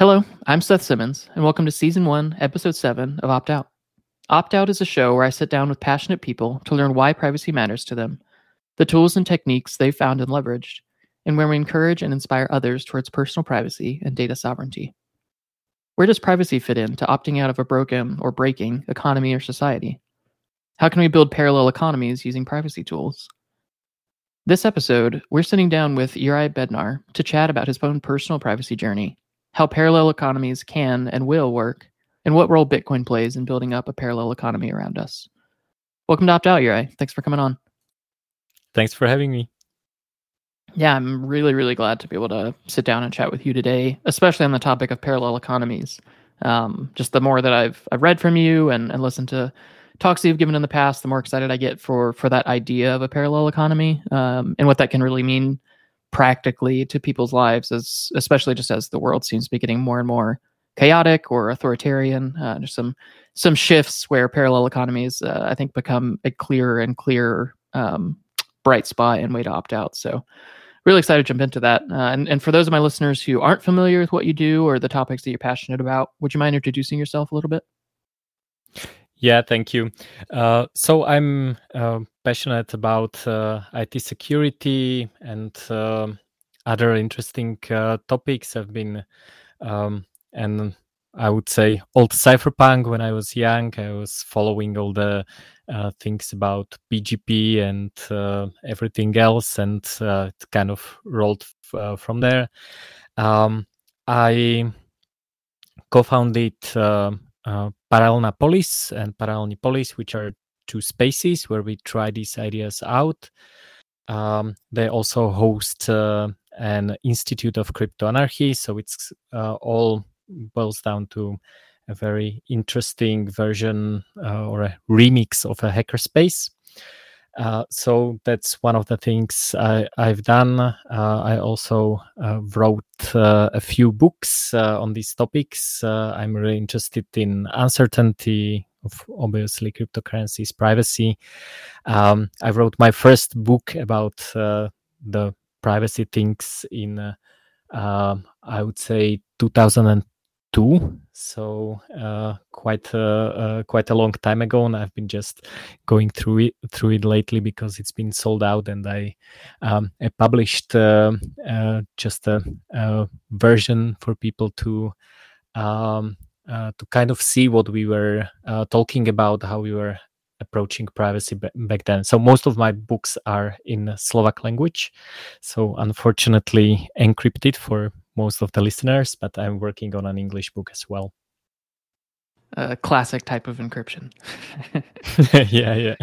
Hello, I'm Seth Simmons, and welcome to Season 1, Episode 7 of Opt Out. Opt Out is a show where I sit down with passionate people to learn why privacy matters to them, the tools and techniques they've found and leveraged, and where we encourage and inspire others towards personal privacy and data sovereignty. Where does privacy fit in to opting out of a broken or breaking economy or society? How can we build parallel economies using privacy tools? This episode, we're sitting down with Juraj Bednar to chat about his own personal privacy journey how parallel economies can and will work, and what role Bitcoin plays in building up a parallel economy around us. Welcome to Opt Out, Juraj. Thanks for coming on. Thanks for having me. Yeah, I'm really, really glad to be able to sit down and chat with you today, especially on the topic of parallel economies. Um, just the more that I've I've read from you and, and listened to talks you've given in the past, the more excited I get for for that idea of a parallel economy um, and what that can really mean practically to people's lives as especially just as the world seems to be getting more and more chaotic or authoritarian uh, there's some some shifts where parallel economies uh, i think become a clearer and clearer um, bright spot and way to opt out. So really excited to jump into that. Uh, and, and for those of my listeners who aren't familiar with what you do or the topics that you're passionate about would you mind introducing yourself a little bit yeah, thank you. Uh, so I'm uh, passionate about uh, IT security and um, other interesting uh, topics. I've been, um, and I would say, old cypherpunk when I was young. I was following all the uh, things about PGP and uh, everything else, and it kind of rolled f- from there. Um, I co-founded uh, and Paralelní Polis, which are two spaces where we try these ideas out. Um, they also host uh, an Institute of Crypto Anarchy, so it's uh, all boils down to a very interesting version uh, or a remix of a hackerspace. Uh, so that's one of the things I, have done. Uh, I also uh, wrote uh, a few books uh, on these topics. I'm really interested in uncertainty of obviously cryptocurrencies, privacy. Um, I wrote my first book about the privacy things in, I would say, 2000 two, so uh, quite a, uh, quite a long time ago, and I've been just going through it through it lately because it's been sold out, and I, um, I published uh, uh just a, a, version for people to. Um, uh, to kind of see what we were uh, talking about, how we were approaching privacy back then. So most of my books are in Slovak language, so unfortunately encrypted for most of the listeners, but I'm working on an English book as well. A classic type of encryption. yeah, yeah.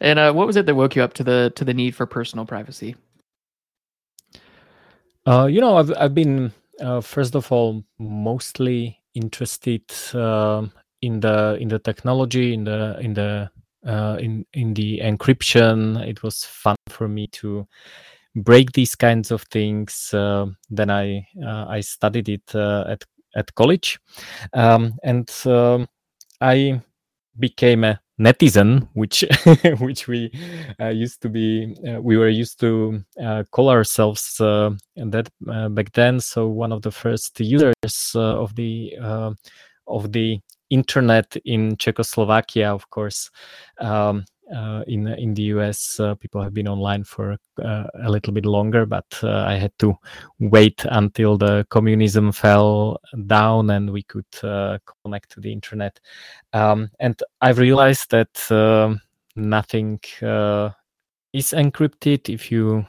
And uh, what was it that woke you up to the to the need for personal privacy? Uh, you know, I've I've been uh, first of all mostly interested uh, in the in the technology, in the in the uh, in in the encryption. It was fun for me to break these kinds of things. Uh, then I uh, I studied it uh, at at college, um, and um, I became a netizen, which which we uh, used to be. Uh, we were used to uh, call ourselves that back then. So one of the first users of the of the internet in Czechoslovakia, of course. Um, uh, in in the US, uh, people have been online for uh, a little bit longer, but uh, I had to wait until the communism fell down and we could uh, connect to the internet. Um, and I've realized that um, nothing uh, is encrypted. If you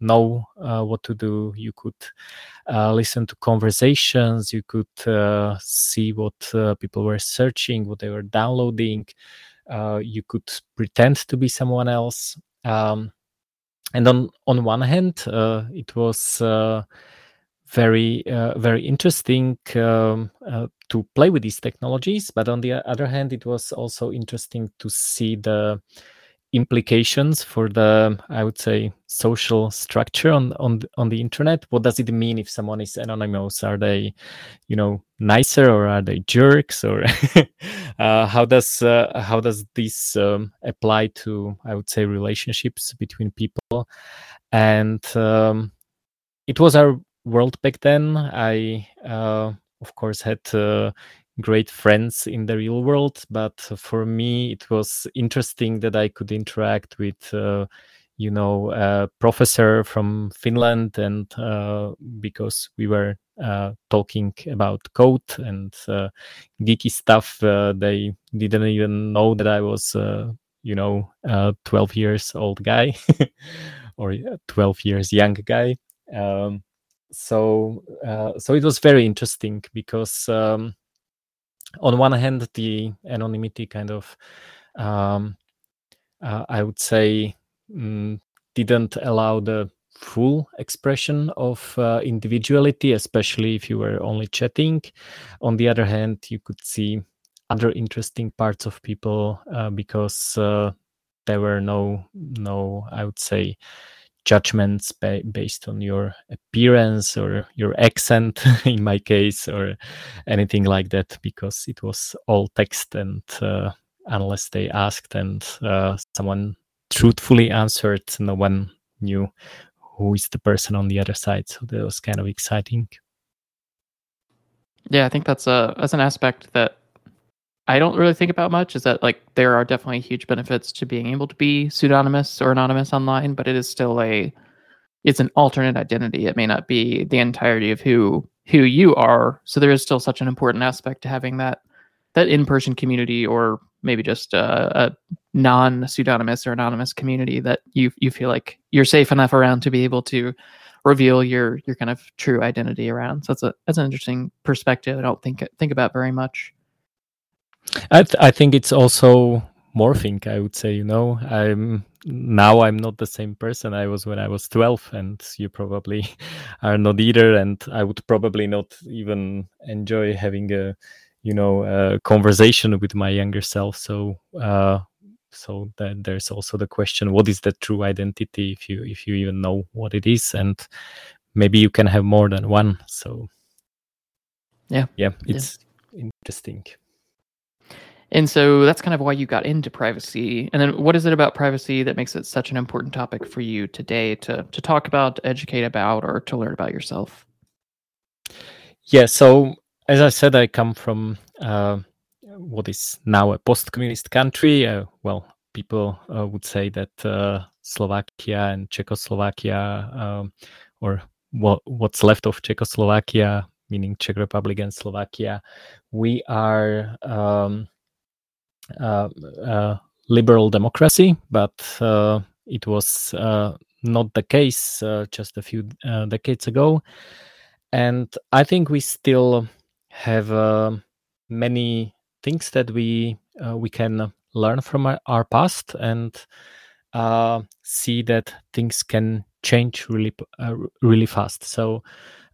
know what to do, you could listen to conversations, you could see what people were searching, what they were downloading. Uh, you could pretend to be someone else. Um, and on on one hand, uh, it was uh, very uh, very interesting um, to play with these technologies, but on the other hand, it was also interesting to see the implications for the i would say social structure on on on the internet? What does it mean if someone is anonymous? Are they you know nicer or are they jerks? Or uh, how does uh, how does this um, apply to i would say relationships between people? And um, it was our world back then. I, uh, of course, had uh, great friends in the real world, but for me, it was interesting that I could interact with uh, you know, a professor from Finland, and uh, because we were uh, talking about code and uh, geeky stuff, uh, they didn't even know that I was, uh, you know, a 12 years old guy or 12 years young guy. Um, so, so it was very interesting because, um, on one hand, the anonymity kind of, um, I would say, mm, didn't allow the full expression of uh, individuality, especially if you were only chatting. On the other hand, you could see other interesting parts of people uh, because uh, there were no, no, I would say, judgments ba- based on your appearance or your accent, in my case, or anything like that, because it was all text and uh, unless they asked and uh, someone truthfully answered. No one knew who is the person on the other side. So that was kind of exciting. Yeah, I think that's a that's an aspect that I don't really think about much. Is that like there are definitely huge benefits to being able to be pseudonymous or anonymous online, but it is still a it's an alternate identity. It may not be the entirety of who who you are. So there is still such an important aspect to having that that in person community or maybe just a, a non pseudonymous or anonymous community that you you feel like you're safe enough around to be able to reveal your your kind of true identity around. So that's a that's an interesting perspective. I don't think think about very much. I th- I think it's also morphing. I would say you know I'm now I'm not the same person I was when I was 12, and you probably are not either. And I would probably not even enjoy having a you know a conversation with my younger self so uh so that there's also the question what is the true identity if you if you even know what it is and maybe you can have more than one so yeah yeah it's yeah. interesting and so that's kind of why you got into privacy and then what is it about privacy that makes it such an important topic for you today to to talk about educate about or to learn about yourself yeah so as I said, I come from uh, what is now a post-communist country. Uh, well, people uh, would say that uh, Slovakia and Czechoslovakia, um, or what, what's left of Czechoslovakia, meaning Czech Republic and Slovakia, we are um, liberal democracy, but uh, it was not the case just a few decades ago. And I think we still have uh, many things that we uh, we can learn from our, our past and uh, see that things can change really uh, really fast. So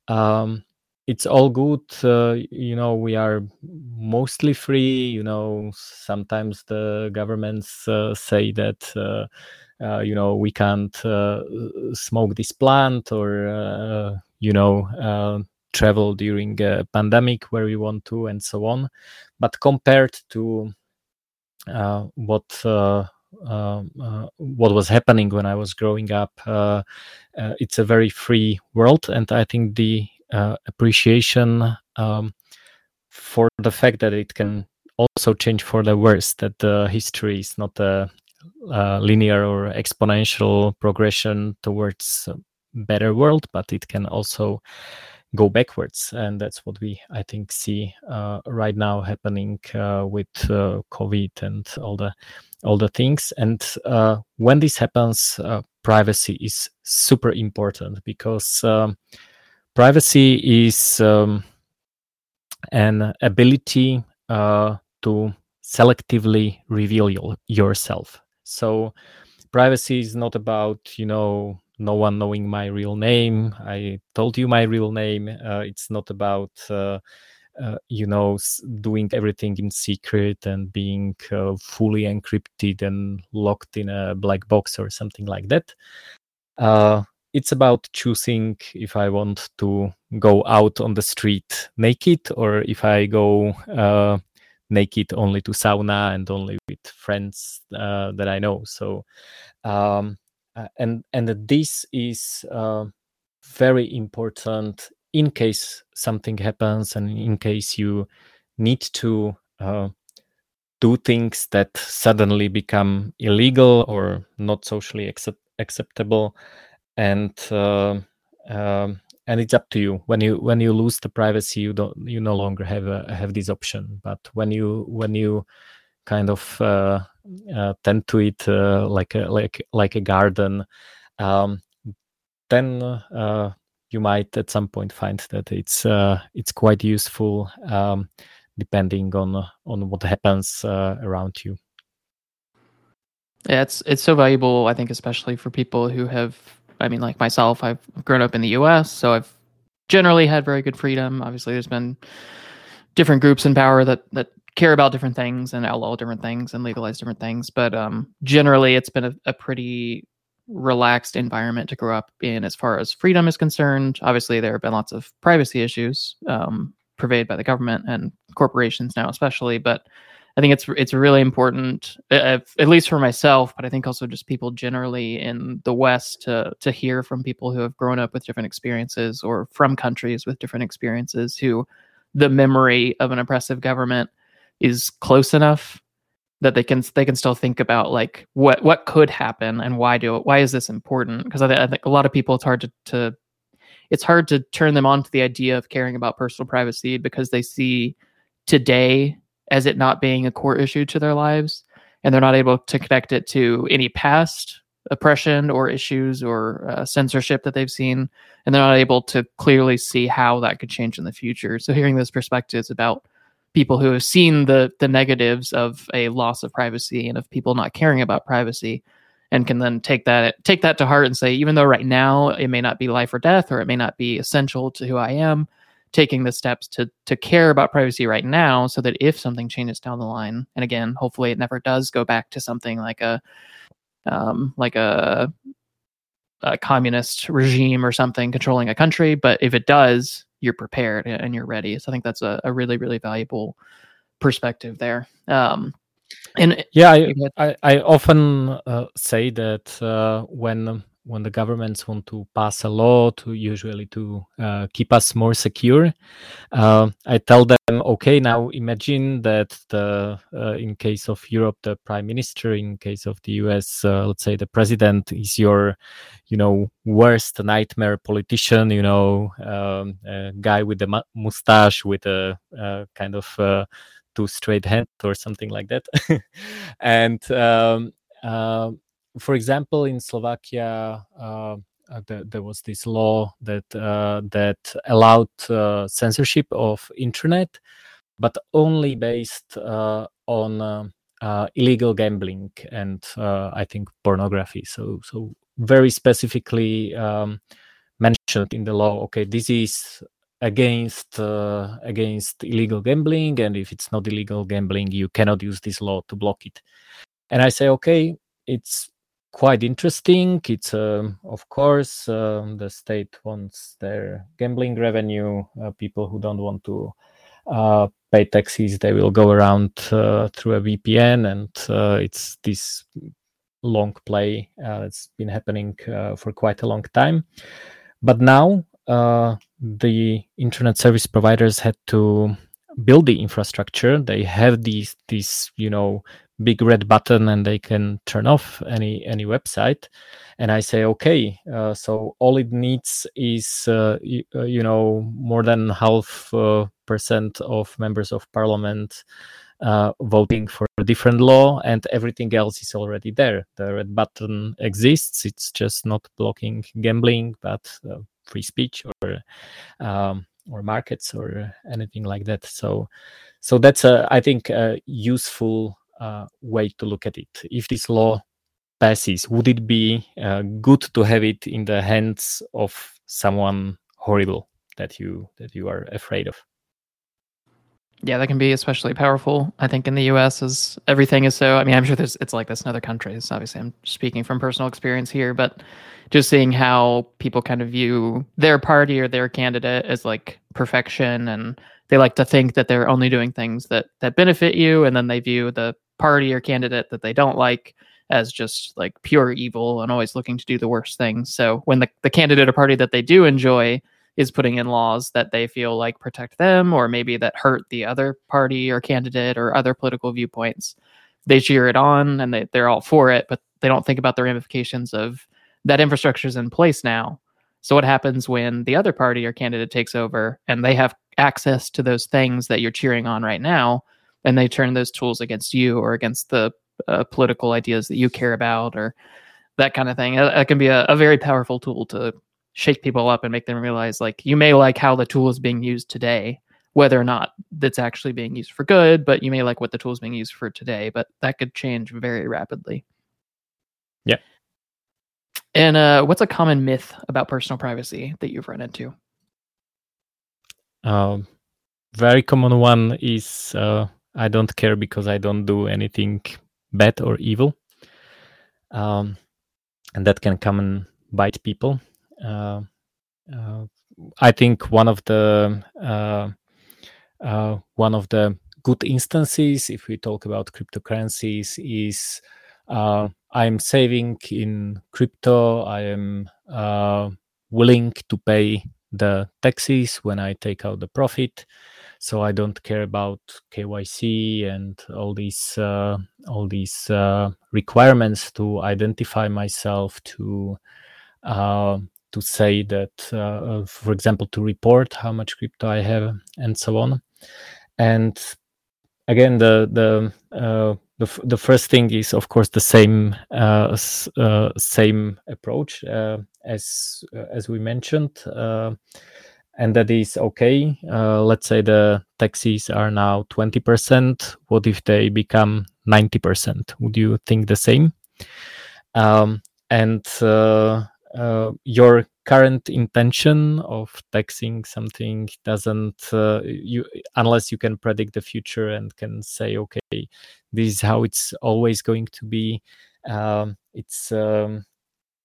um, it's all good. Uh, you know, we are mostly free. You know, sometimes the governments uh, say that. Uh, you know we can't uh, smoke this plant or uh, you know travel during a pandemic where we want to and so on but compared to uh, what uh, uh, uh what was happening when I was growing up, uh, uh, it's a very free world, and I think the appreciation um, for the fact that it can also change for the worse, that the history is not a, a linear or exponential progression towards a better world, but it can also go backwards. And that's what we i think see uh, right now happening uh, with uh, covid and all the all the things. And uh, when this happens uh, privacy is super important because um, privacy is um, an ability uh, to selectively reveal your, yourself so privacy is not about you know no one knowing my real name. I told you my real name. Uh, it's not about uh, uh, you know doing everything in secret and being uh, fully encrypted and locked in a black box or something like that. Uh, it's about choosing if I want to go out on the street naked or if I go uh, naked only to sauna and only with friends that I know. So um, uh, and and this is uh, very important in case something happens and in case you need to uh, do things that suddenly become illegal or not socially accept- acceptable and uh, um, and it's up to you. When you when you lose the privacy you don't you no longer have a, have this option. But when you when you kind of uh, uh, tend to it uh, like a like like a garden um, then uh, you might at some point find that it's uh, it's quite useful um, depending on on what happens uh, around you. Yeah it's it's so valuable i think especially for people who have I mean, like myself, I've grown up in the U.S., so I've generally had very good freedom. Obviously, there's been different groups in power that that care about different things and outlaw different things and legalize different things, but um, generally, it's been a, a pretty relaxed environment to grow up in as far as freedom is concerned. Obviously, there have been lots of privacy issues um, pervaded by the government and corporations now, especially, but I think it's it's really important, at least for myself, but I think also just people generally in the West to to hear from people who have grown up with different experiences or from countries with different experiences who the memory of an oppressive government is close enough that they can they can still think about like what what could happen and why do it why is this important? Because I, I, think a lot of people it's hard to, to it's hard to turn them on to the idea of caring about personal privacy because they see today as it not being a core issue to their lives and they're not able to connect it to any past oppression or issues or uh, censorship that they've seen and they're not able to clearly see how that could change in the future. So hearing those perspectives about people who have seen the the negatives of a loss of privacy and of people not caring about privacy and can then take that take that to heart and say even though right now it may not be life or death or it may not be essential to who I am taking the steps to to care about privacy right now so that if something changes down the line and again hopefully it never does go back to something like a um, like a, a communist regime or something controlling a country but if it does you're prepared and you're ready. So i think that's a, a really really valuable perspective there. Um, and yeah i, I, I often uh, say that uh, when when the governments want to pass a law to usually to uh, keep us more secure uh, i tell them okay now imagine that the uh, in case of europe the prime minister in case of the us uh, let's say the president is your you know worst nightmare politician you know um, guy with a mustache with a kind of uh, two straight hands or something like that. And um, uh, for example, in Slovakia, uh, uh, the, there was this law that uh, that allowed uh, censorship of internet, but only based uh, on uh, illegal gambling and I think pornography. So so very specifically um, mentioned in the law. Okay, this is against against illegal gambling, and if it's not illegal gambling, you cannot use this law to block it. And I say, okay, it's quite interesting. It's um, of course um, the state wants their gambling revenue. Uh, people who don't want to uh, pay taxes, they will go around uh, through a VPN, and uh, it's this long play uh, that's been happening uh, for quite a long time. But now the internet service providers had to build the infrastructure. They have these these you know big red button and they can turn off any any website. And i say okay uh, so all it needs is uh, you, uh, you, know more than half uh, percent of members of parliament uh, voting for a different law and everything else is already there. The red button exists. It's just not blocking gambling but uh, free speech or um, or markets or anything like that. So so that's a i think a useful uh, way to look at it. If this law passes, would it be uh, good to have it in the hands of someone horrible that you that you are afraid of? Yeah, that can be especially powerful. I think in the U.S. as everything is so. I mean, I'm sure there's it's like this in other countries. Obviously, I'm speaking from personal experience here, but just seeing how people kind of view their party or their candidate as like perfection, and they like to think that they're only doing things that that benefit you, and then they view the party or candidate that they don't like as just like pure evil and always looking to do the worst things. So when the, the candidate or party that they do enjoy is putting in laws that they feel like protect them or maybe that hurt the other party or candidate or other political viewpoints, they cheer it on and they, they're all for it, but they don't think about the ramifications of that infrastructure is in place now. So what happens when the other party or candidate takes over and they have access to those things that you're cheering on right now, and they turn those tools against you or against the uh, political ideas that you care about or that kind of thing. That can be a, a very powerful tool to shake people up and make them realize like you may like how the tool is being used today, whether or not that's actually being used for good, but you may like what the tool is being used for today, but that could change very rapidly. Yeah. And uh, what's a common myth about personal privacy that you've run into? Um, very common one is uh, I don't care because I don't do anything bad or evil. Um, and that can come and bite people. Uh, uh, I think one of the uh, uh, one of the good instances, if we talk about cryptocurrencies, is uh, I'm saving in crypto. I am willing to pay the taxes when I take out the profit so I don't care about KYC and all these uh, all these uh, requirements to identify myself to uh, to say that, uh, for example, to report how much crypto I have and so on. And again, the the uh, the, f- the first thing is of course the same uh, uh, same approach uh, as as we mentioned and that is okay. Uh, let's say the taxis are now 20%. What if they become 90%? Would you think the same? Um, and uh, uh, your current intention of taxing something doesn't uh, you unless you can predict the future and can say okay this is how it's always going to be um, it's um,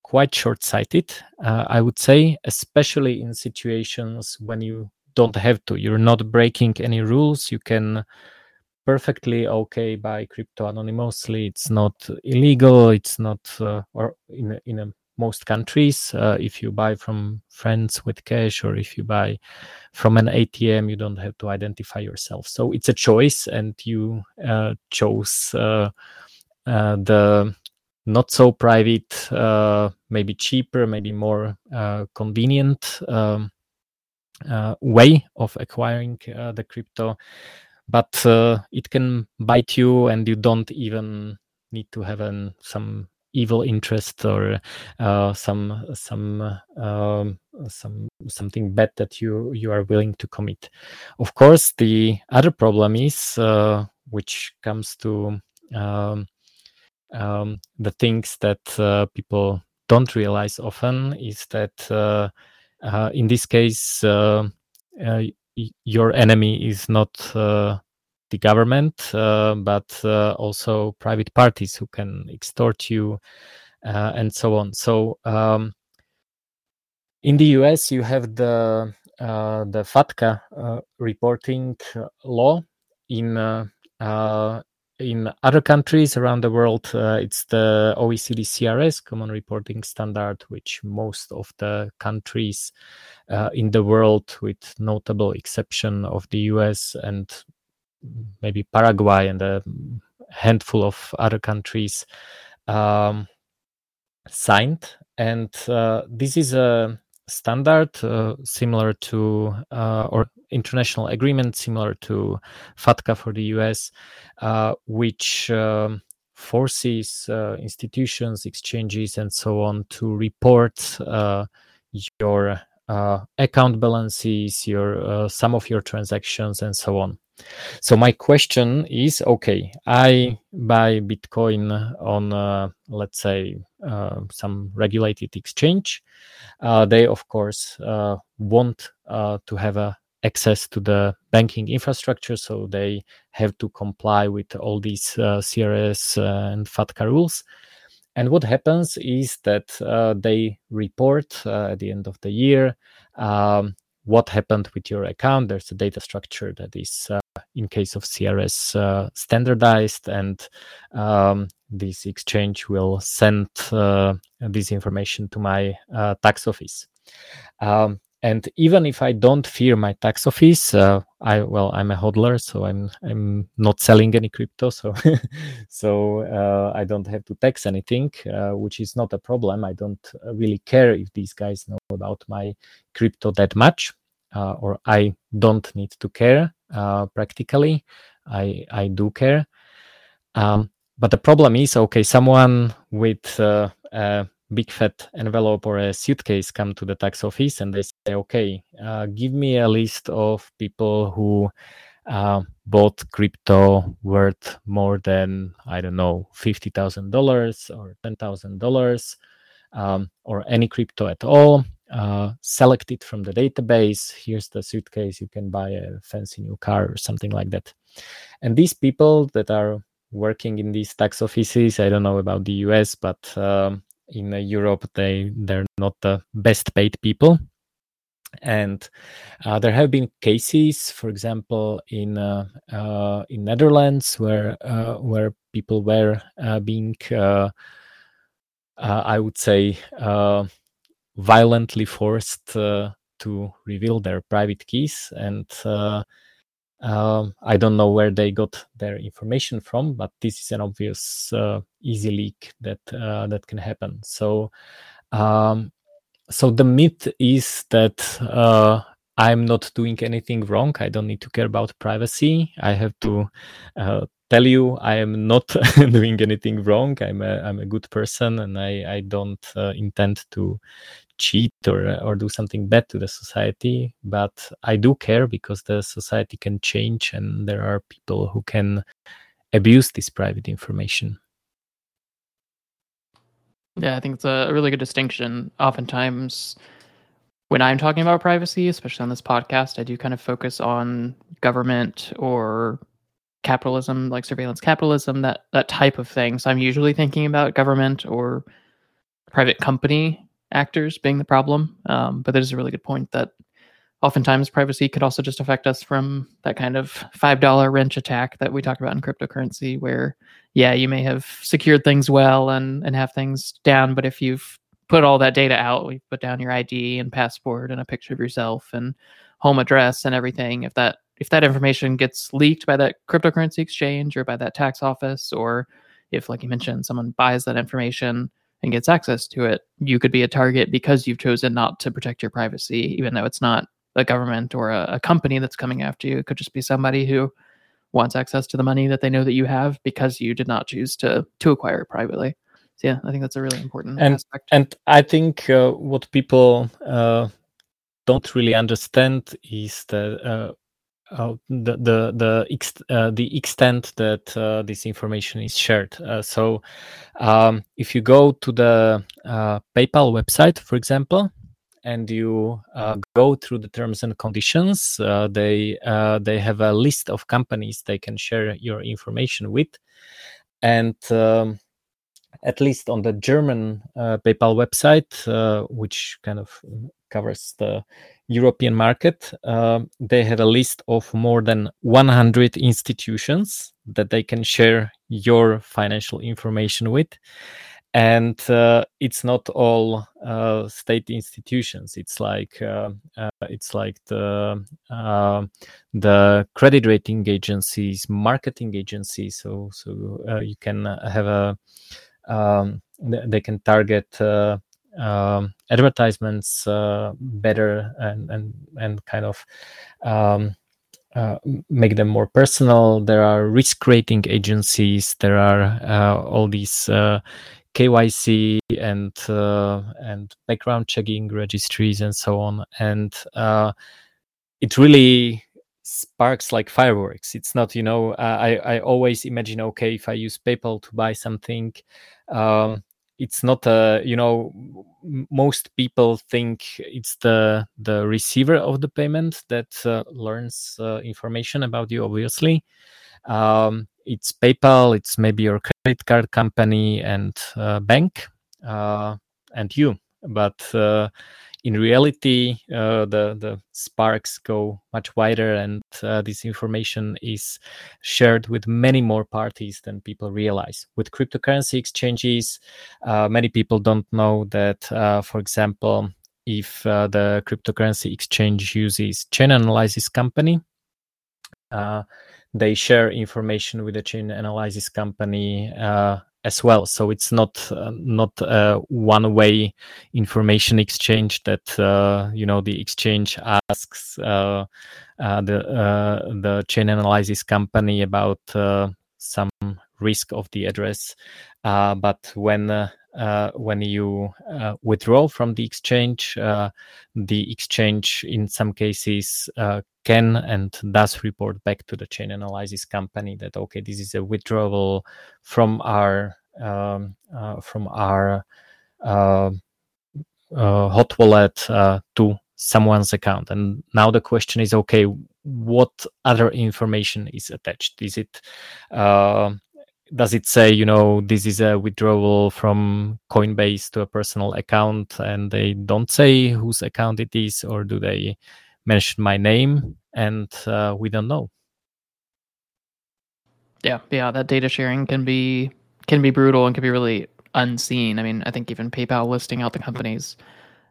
quite short sighted, uh, I would say, especially in situations when you don't have to. You're not breaking any rules. You can perfectly okay buy crypto anonymously. It's not illegal. It's not, uh, or in, in a, most countries, uh, if you buy from friends with cash or if you buy from an ATM, you don't have to identify yourself. So it's a choice, and you uh, chose uh, uh, the not so private, uh, maybe cheaper, maybe more uh, convenient um, uh, way of acquiring uh, the crypto. But uh, it can bite you, and you don't even need to have an, some evil interest or uh, some some um, some something bad that you you are willing to commit. Of course, the other problem is which comes to um, um, the things that uh, people don't realize often is that uh, uh, in this case uh, uh, your enemy is not uh, the government but also private parties who can extort you and so on. So um, in the us you have the the FATCA reporting law in in other countries around the world, uh, it's the OECD CRS, Common Reporting Standard, which most of the countries uh, in the world, with notable exception of the US and maybe Paraguay and a handful of other countries, um, signed. And uh, this is a standard uh, similar to uh, or international agreement similar to FATCA for the US, uh, which um, forces uh, institutions, exchanges, and so on to report uh, your uh, account balances, your some of your transactions, and so on. So my question is: Okay, I buy Bitcoin on, uh, let's say, uh, some regulated exchange. Uh, they, of course, uh, want uh, to have a access to the banking infrastructure, so they have to comply with all these uh, CRS and FATCA rules. And what happens is that they report at the end of the year um, what happened with your account. There's a data structure that is in case of CRS uh, standardized, and um, this exchange will send uh, this information to my uh, tax office. Um, and even if I don't fear my tax office, uh, I well, I'm a hodler, so I'm I'm not selling any crypto, so so uh, I don't have to tax anything, uh, which is not a problem. I don't really care if these guys know about my crypto that much, uh, or I don't need to care. Uh, practically, I I do care. Um, but the problem is, okay, someone with uh, big fat envelope or a suitcase come to the tax office and they say, okay, uh, give me a list of people who uh, bought crypto worth more than, I don't know, $50,000 or $10,000 um, or any crypto at all. Uh, select it from the database. Here's the suitcase. You can buy a fancy new car or something like that. And these people that are working in these tax offices, I don't know about the US, but um, in uh, Europe they they're not the best paid people and uh, there have been cases for example in uh, uh, in Netherlands where uh, where people were being I would say violently forced to reveal their private keys and um, I don't know where they got their information from, but this is an obvious uh, easy leak that uh, that can happen. So, um, so the myth is that uh, I'm not doing anything wrong. I don't need to care about privacy. I have to uh, tell you I am not doing anything wrong. I'm a I'm a good person, and I I don't uh, intend to cheat or or do something bad to the society but i do care because the society can change and there are people who can abuse this private information. Yeah i think it's a really good distinction. Oftentimes when i'm talking about privacy especially on this podcast i do kind of focus on government or capitalism like surveillance capitalism that that type of thing. So i'm usually thinking about government or private company actors being the problem. Um, but that is a really good point that oftentimes privacy could also just affect us from that kind of $5 wrench attack that we talk about in cryptocurrency, where, yeah, you may have secured things well and, and have things down, but if you've put all that data out, we put down your ID and passport and a picture of yourself and home address and everything. If that if that information gets leaked by that cryptocurrency exchange or by that tax office, or if, like you mentioned, someone buys that information, and gets access to it, you could be a target because you've chosen not to protect your privacy, even though it's not a government or a, a, company that's coming after you. It could just be somebody who wants access to the money that they know that you have because you did not choose to to acquire it privately. So yeah, I think that's a really important and, aspect. And I think uh, what people uh, don't really understand is that uh, uh, the the the, ex- uh, the extent that uh, this information is shared. Uh, so, um, if you go to the uh, PayPal website, for example, and you uh, go through the terms and conditions, they they have a list of companies they can share your information with, and um, at least on the German PayPal website, which kind of covers the European market, uh, they had a list of more than 100 institutions that they can share your financial information with. And uh, it's not all uh, state institutions. It's like uh, uh, it's like the uh, the credit rating agencies, marketing agencies. So so you can have a um, they can target um, advertisements uh, better and and and kind of um, uh, make them more personal. There are risk rating agencies. There are uh, all these uh, KYC and uh, and background checking registries and so on. And uh, it really sparks like fireworks. It's not, you know, I I always imagine, okay, if I use PayPal to buy something. Um, it's not a you know most people think it's the the receiver of the payment that uh, learns uh, information about you obviously. Um, it's paypal it's maybe your credit card company and uh, bank uh, and you. But uh, in reality, uh, the the sparks go much wider, and uh, this information is shared with many more parties than people realize. With cryptocurrency exchanges, uh, many people don't know that, uh, for example, if uh, the cryptocurrency exchange uses chain analysis company, they share information with the chain analysis company as well. So it's not uh, not a one way information exchange that uh, you know the exchange asks uh, uh the uh, the chain analysis company about uh, some risk of the address. but when when you withdraw from the exchange, the exchange in some cases can and does report back to the chain analysis company that okay this is a withdrawal from our um, uh, from our uh, uh, hot wallet uh, to someone's account. And now the question is okay what other information is attached? Is it uh, does it say you know this is a withdrawal from coinbase to a personal account and they don't say whose account it is or do they mention my name, and uh, we don't know. Yeah, yeah, that data sharing can be can be brutal and can be really unseen. I mean, I think even PayPal listing out the companies,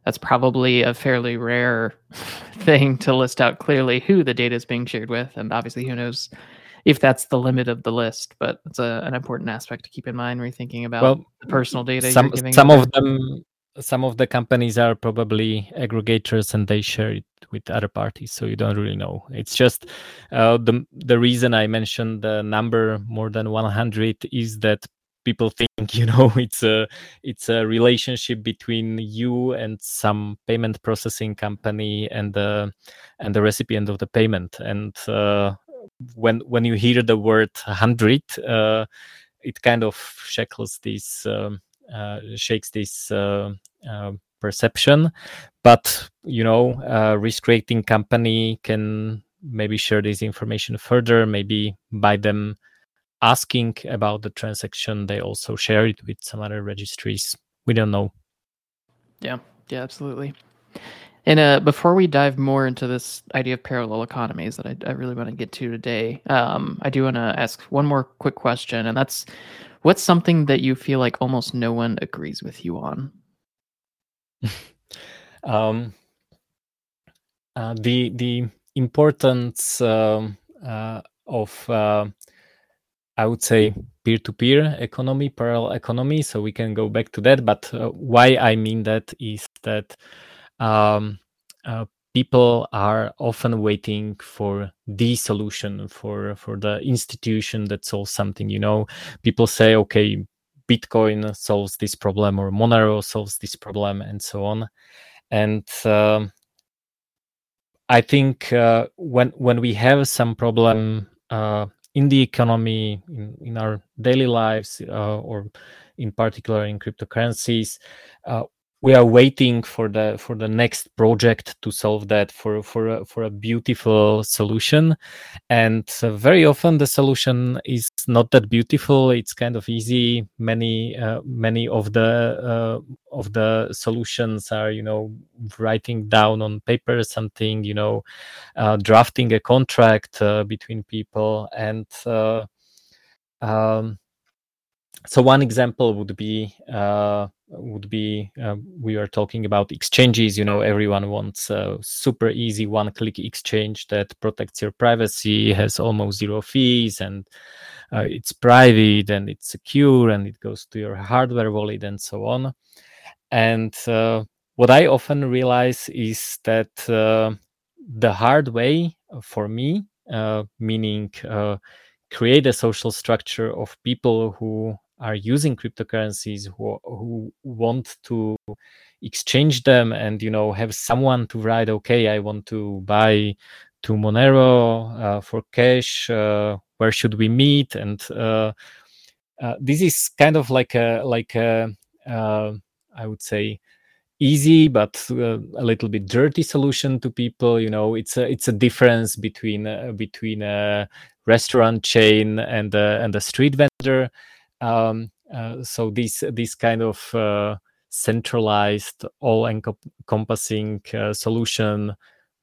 that's probably a fairly rare thing to list out clearly who the data is being shared with, and obviously, who knows if that's the limit of the list. But it's a, an important aspect to keep in mind when you're thinking about well, the personal data. Some some of them some of the companies are probably aggregators and they share it with other parties so you don't really know it's just uh, the the reason i mentioned the number more than 100 is that people think you know it's a it's a relationship between you and some payment processing company and the and the recipient of the payment and uh, when when you hear the word 100 uh, it kind of shackles this um, uh, shakes this uh, uh, perception. But you know, risk rating company can maybe share this information further. Maybe by them asking about the transaction, they also share it with some other registries. We don't know. Yeah, yeah, absolutely. And uh, before we dive more into this idea of parallel economies that I, I really want to get to today, um, I do want to ask one more quick question, and that's What's something that you feel like almost no one agrees with you on? um, uh, the the importance um, uh, of uh, I would say peer-to-peer economy, parallel economy. So we can go back to that. But uh, why I mean that is that um, uh, people are often waiting for the solution for for the institution that solves something you know? People say okay bitcoin solves this problem or monero solves this problem and so on. And uh, i think uh, when when we have some problem uh, in the economy in, in our daily lives uh, or in particular in cryptocurrencies uh, we are waiting for the for the next project to solve that for for a, for a beautiful solution. And uh, very often the solution is not that beautiful. It's kind of easy. Many uh, many of the uh, of the solutions are you know writing down on paper something you know uh, drafting a contract uh, between people. And uh, um, so one example would be would be uh, we are talking about exchanges you know everyone wants a super easy one click exchange that protects your privacy has almost zero fees and uh, it's private and it's secure and it goes to your hardware wallet and so on. And uh, what i often realize is that uh, the hard way for me uh, meaning uh, create a social structure of people who are using cryptocurrencies who who want to exchange them and you know have someone to write okay i want to buy to monero uh, for cash uh, where should we meet? And uh, uh this is kind of like a like a uh, I would say easy but uh, a little bit dirty solution to people you know? It's a it's a difference between between a restaurant chain and and a street vendor um, uh, so this this kind of uh, centralized, all encompassing uh, solution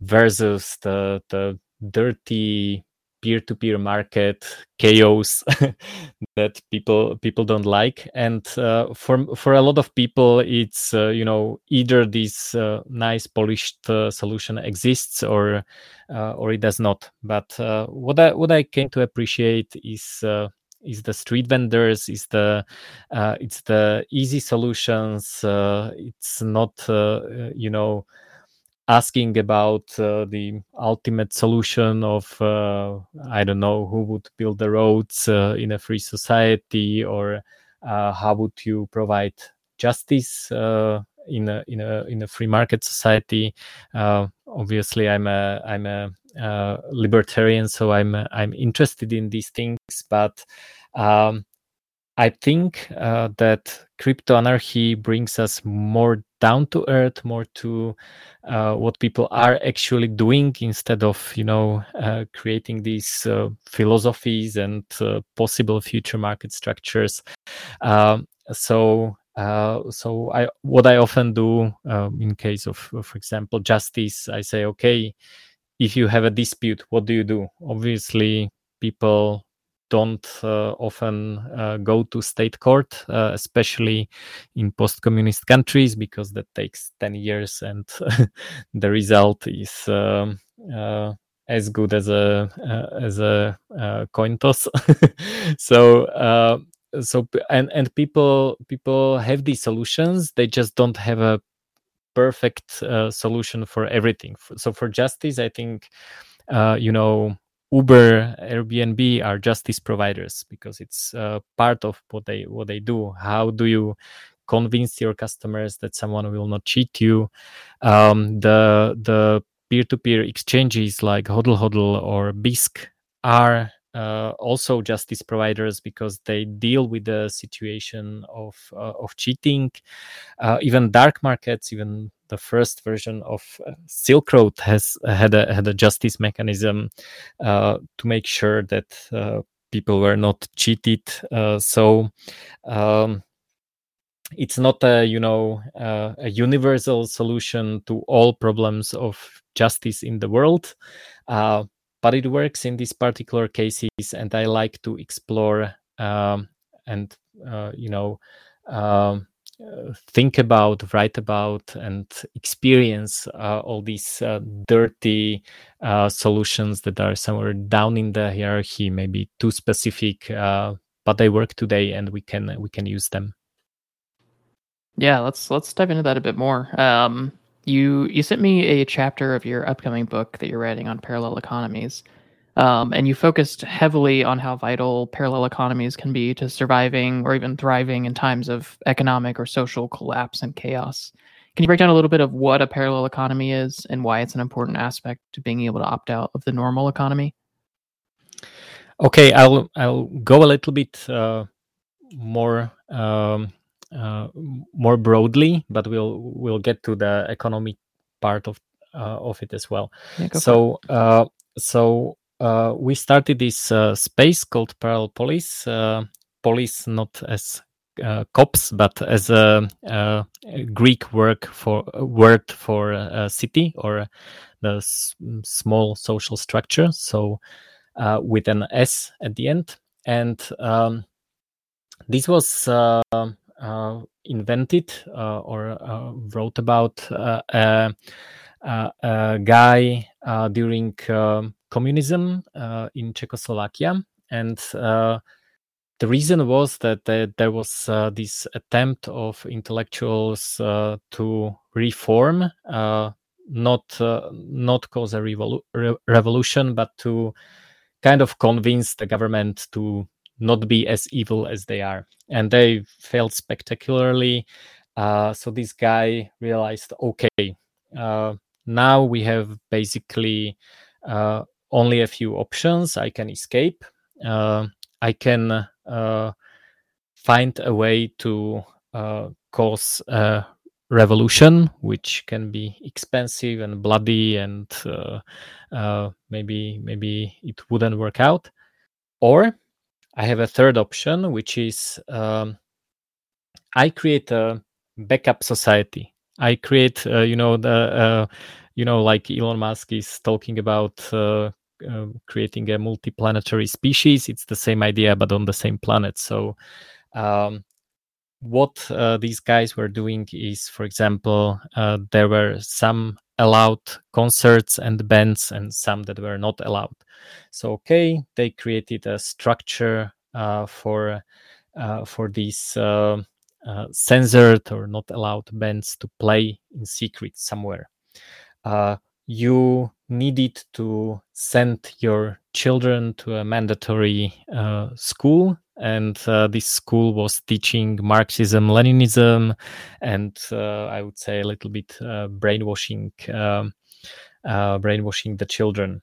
versus the the dirty peer-to-peer market chaos that people people don't like. And uh, for for a lot of people it's uh, you know either this uh, nice polished solution exists or or it does not. But what i what i came to appreciate is is the street vendors is the it's the easy solutions it's not you know asking about uh, the ultimate solution of uh, I don't know who would build the roads uh, in a free society or uh, how would you provide justice uh, in a in a in a free market society. Uh, obviously, I'm a I'm a libertarian, so I'm I'm interested in these things, but. Um, I think that crypto anarchy brings us more down to earth more to uh, what people are actually doing instead of you know uh, creating these uh, philosophies and uh, possible future market structures um, so uh, so I, what I often do um, in case of, for example, justice, I say, okay, if you have a dispute, what do you do? Obviously, people don't uh, often uh, go to state court, uh, especially in post-communist countries, because that takes 10 years and the result is um, as good as a as a coin toss. so so and and people people have these solutions they just don't have a perfect uh, solution for everything so for justice i think uh, you know Uber, Airbnb are justice providers because it's uh, part of what they what they do. How do you convince your customers that someone will not cheat you? Um, the the peer-to-peer exchanges like Hodl Hodl or Bisq are uh, also justice providers because they deal with the situation of uh, of cheating. Uh, even dark markets, even the first version of uh, Silk Road has had a had a justice mechanism uh, to make sure that uh, people were not cheated. so. Um, it's not a you know a universal solution to all problems of justice in the world but it works in these particular cases and i like to explore um, and uh, you know um, think about write about and experience uh, all these uh, dirty uh, solutions that are somewhere down in the hierarchy maybe too specific uh, but they work today and we can we can use them. Yeah let's let's dive into that a bit more. Um, you you sent me a chapter of your upcoming book that you're writing on parallel economies. Um, and you focused heavily on how vital parallel economies can be to surviving or even thriving in times of economic or social collapse and chaos. Can you break down a little bit of what a parallel economy is and why it's an important aspect to being able to opt out of the normal economy? Okay, I'll I'll go a little bit uh, more um, uh, more broadly, but we'll we'll get to the economic part of uh, of it as well. Yeah, so uh, so uh, we started this uh, space called Parallel Polis. Uh, polis not as cops, but as a, a Greek word for word for a city or the s- small social structure. So with an S at the end, and um, this was uh, invented uh, or uh, wrote about a, a, guy during um, communism in Czechoslovakia, and the reason was that there was uh, this attempt of intellectuals uh, to reform, uh, not not cause a revolu- re- revolution, but to kind of convince the government to not be as evil as they are. And they failed spectacularly. Uh, so this guy realized, okay, uh, now we have basically uh, only a few options. I can escape. Uh, I can uh, find a way to uh, cause a revolution, which can be expensive and bloody, and maybe maybe it wouldn't work out. Or I have a third option, which is um, I create a backup society. I create, uh, you know, the, uh, you know, like Elon Musk is talking about uh, uh, creating a multi-planetary species. It's the same idea, but on the same planet. So, um, what uh, these guys were doing is, for example, uh, there were some allowed concerts and bands, and some that were not allowed. So, okay, they created a structure for for these uh, censored or not allowed bands to play in secret somewhere. Uh, you needed to send your children to a mandatory uh, school and uh, this school was teaching marxism leninism and uh, i would say a little bit uh, brainwashing um, brainwashing the children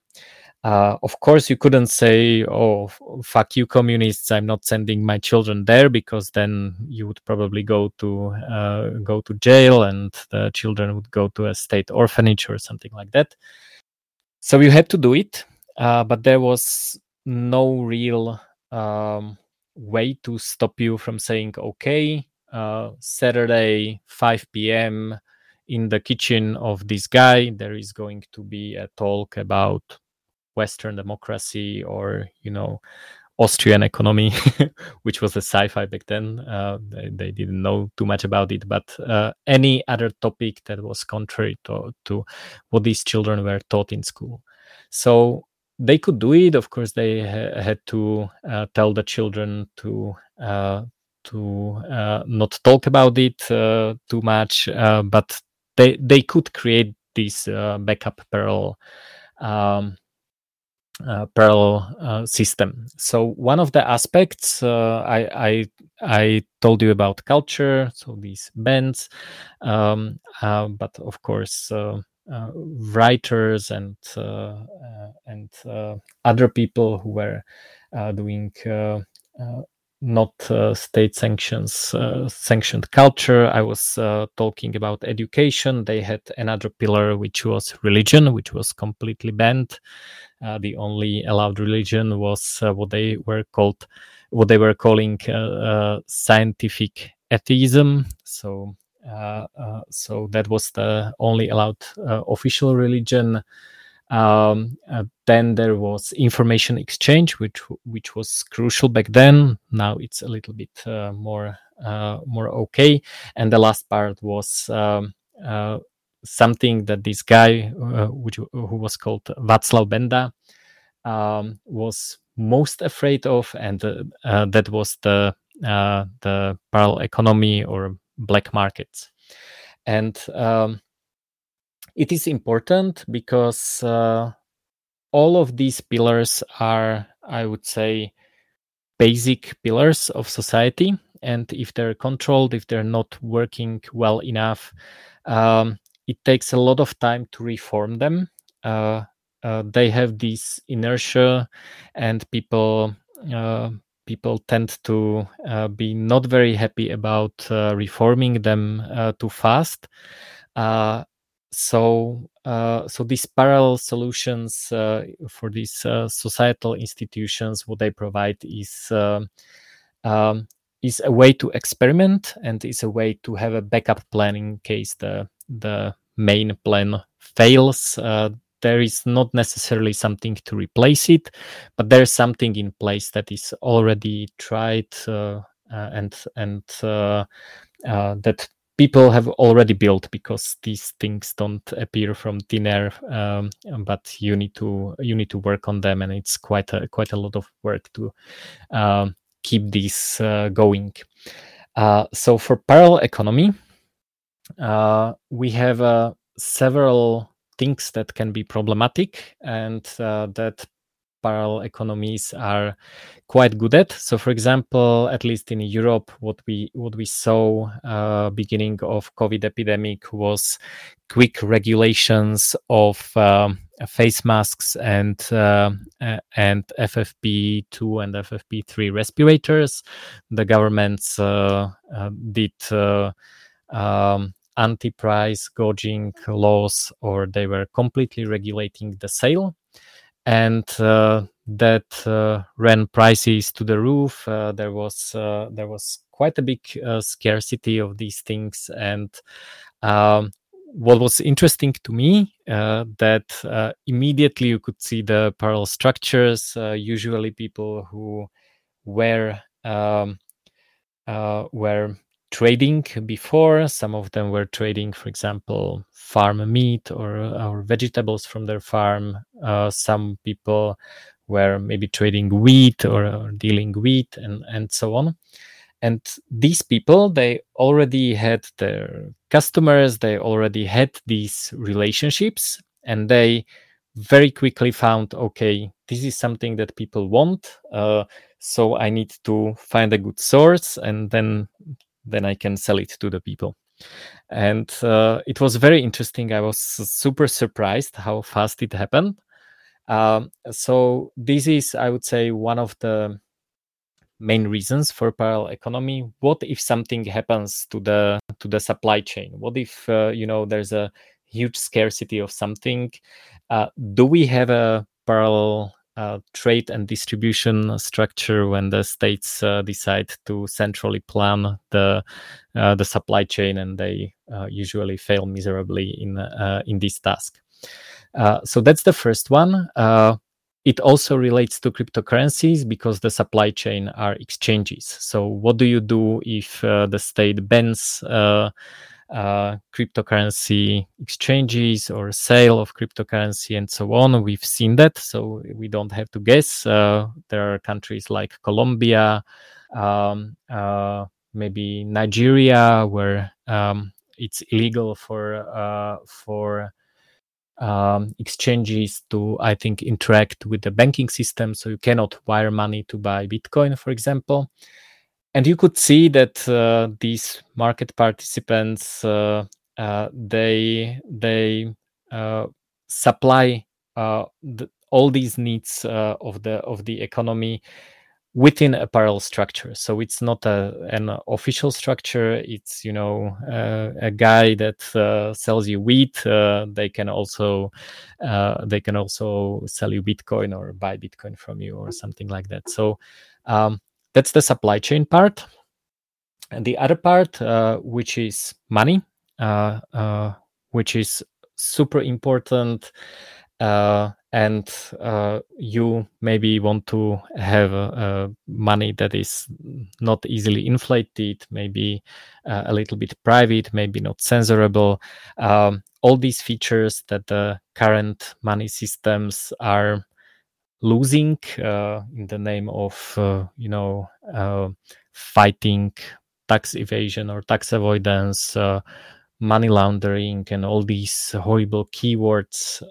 uh, of course, you couldn't say, "Oh, fuck you, communists! I'm not sending my children there," because then you would probably go to uh, go to jail, and the children would go to a state orphanage or something like that. So you had to do it, uh, but there was no real um, way to stop you from saying, "Okay, uh, Saturday, 5 p.m." In the kitchen of this guy, there is going to be a talk about Western democracy or you know Austrian economy, which was a sci-fi back then. Uh, they, they, didn't know too much about it, but uh, any other topic that was contrary to, to what these children were taught in school. So they could do it. Of course, they ha- had to uh, tell the children to uh, to uh, not talk about it uh, too much, but they they could create this backup parallel. Um, uh, parallel uh, system. So one of the aspects uh, I, I, I told you about culture, so these bands, um, uh, but of course uh, uh, writers and and other people who were doing not uh, state sanctions uh, sanctioned culture. I was uh, talking about education. They had another pillar which was religion which was completely banned. Uh, the only allowed religion was uh, what they were called what they were calling uh, scientific atheism. So so that was the only allowed official religion um, uh, then there was information exchange, which which was crucial back then. Now it's a little bit uh, more uh, more okay. And the last part was um, uh, something that this guy, uh, which who was called Václav Benda, um, was most afraid of, and uh, that was the the parallel economy or black markets. And um, it is important because uh, all of these pillars are, I would say, basic pillars of society. And if they're controlled, if they're not working well enough, um, it takes a lot of time to reform them. Uh, uh, they have this inertia, and people uh, people tend to uh, be not very happy about uh, reforming them too fast. So uh, so these parallel solutions uh, for these uh, societal institutions what they provide is um, um, is a way to experiment and is a way to have a backup plan in case the the main plan fails uh, there is not necessarily something to replace it but there's something in place that is already tried uh, uh, and and that people have already built because these things don't appear from thin air um, but you need to you need to work on them and it's quite a quite a lot of work to uh, keep this uh, going. Uh, so for parallel economy uh, we have uh, several things that can be problematic and uh, that parallel economies are quite good at. So, for example, at least in Europe, what we what we saw uh, beginning of COVID epidemic was quick regulations of um, face masks and uh, and FFP2 and FFP3 respirators. The governments uh, uh did. Uh, um, anti-price gouging laws or they were completely regulating the sale and uh, that uh, ran prices to the roof. Uh, there was uh, there was quite a big uh, scarcity of these things, and um, what was interesting to me uh, that uh, immediately you could see the parallel structures. usually, people who were um, were trading before. Some of them were trading, for example, farm meat or, or vegetables from their farm. Uh, some people were maybe trading wheat or, or, dealing wheat and, and so on. And these people, they already had their customers, they already had these relationships, and they very quickly found okay, this is something that people want. Uh, so I need to find a good source and then then I can sell it to the people. And uh, it was very interesting. I was super surprised how fast it happened. Um, so this is, I would say, one of the main reasons for parallel economy. What if something happens to the to the supply chain? What if uh, you know there's a huge scarcity of something? Uh, do we have a parallel uh, trade and distribution structure when the states uh, decide to centrally plan the uh, the supply chain, and they uh, usually fail miserably in uh, in this task. Uh, so that's the first one. it also relates to cryptocurrencies because the supply chain are exchanges. So what do you do if the state bans uh, cryptocurrency exchanges or sale of cryptocurrency and so on. We've seen that, so we don't have to guess. Uh, there are countries like Colombia, um, uh, maybe Nigeria, where um, it's illegal for uh, for um, exchanges to, I think, interact with the banking system. So you cannot wire money to buy Bitcoin, for example and you could see that uh, these market participants uh, uh, they they uh, supply uh, the, all these needs uh, of the of the economy within a parallel structure. So it's not a, an official structure. It's you know a guy that sells you wheat they can also they can also sell you bitcoin or buy bitcoin from you or something like that. So um, that's the supply chain part. And the other part, uh, which is money, uh, uh, which is super important. Uh, and uh, you maybe want to have money that is not easily inflated, maybe a little bit private, maybe not censorable. Um, all these features that the current money systems are losing uh, in the name of uh, you know uh, fighting tax evasion or tax avoidance money laundering and all these horrible keywords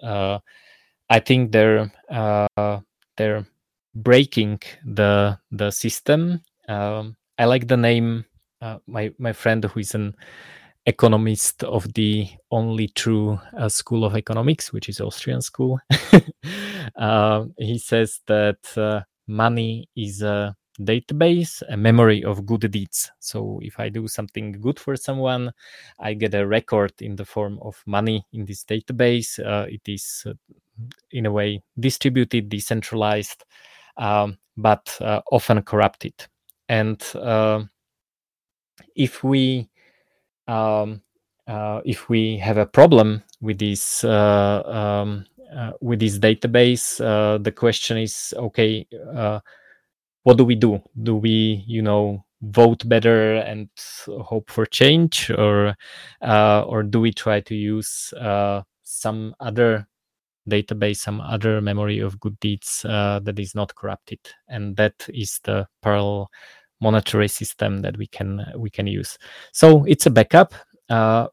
i think they're they're breaking the the system. Um, i like the name uh, my my friend who is an economist of the only true uh, school of economics, which is Austrian school. uh, he says that uh, money is a database, a memory of good deeds. So if I do something good for someone, I get a record in the form of money in this database. Uh, it is, uh, in a way, distributed, decentralized, um, but uh, often corrupted. And if we um, uh, if we have a problem with this uh, um, uh, with this database, uh, the question is, okay, uh, what do we do? Do we, you know, vote better and hope for change, or uh, or do we try to use some other database, some other memory of good deeds that is not corrupted? And that is the parallel monetary system that we can we can use. So it's a backup. Uh,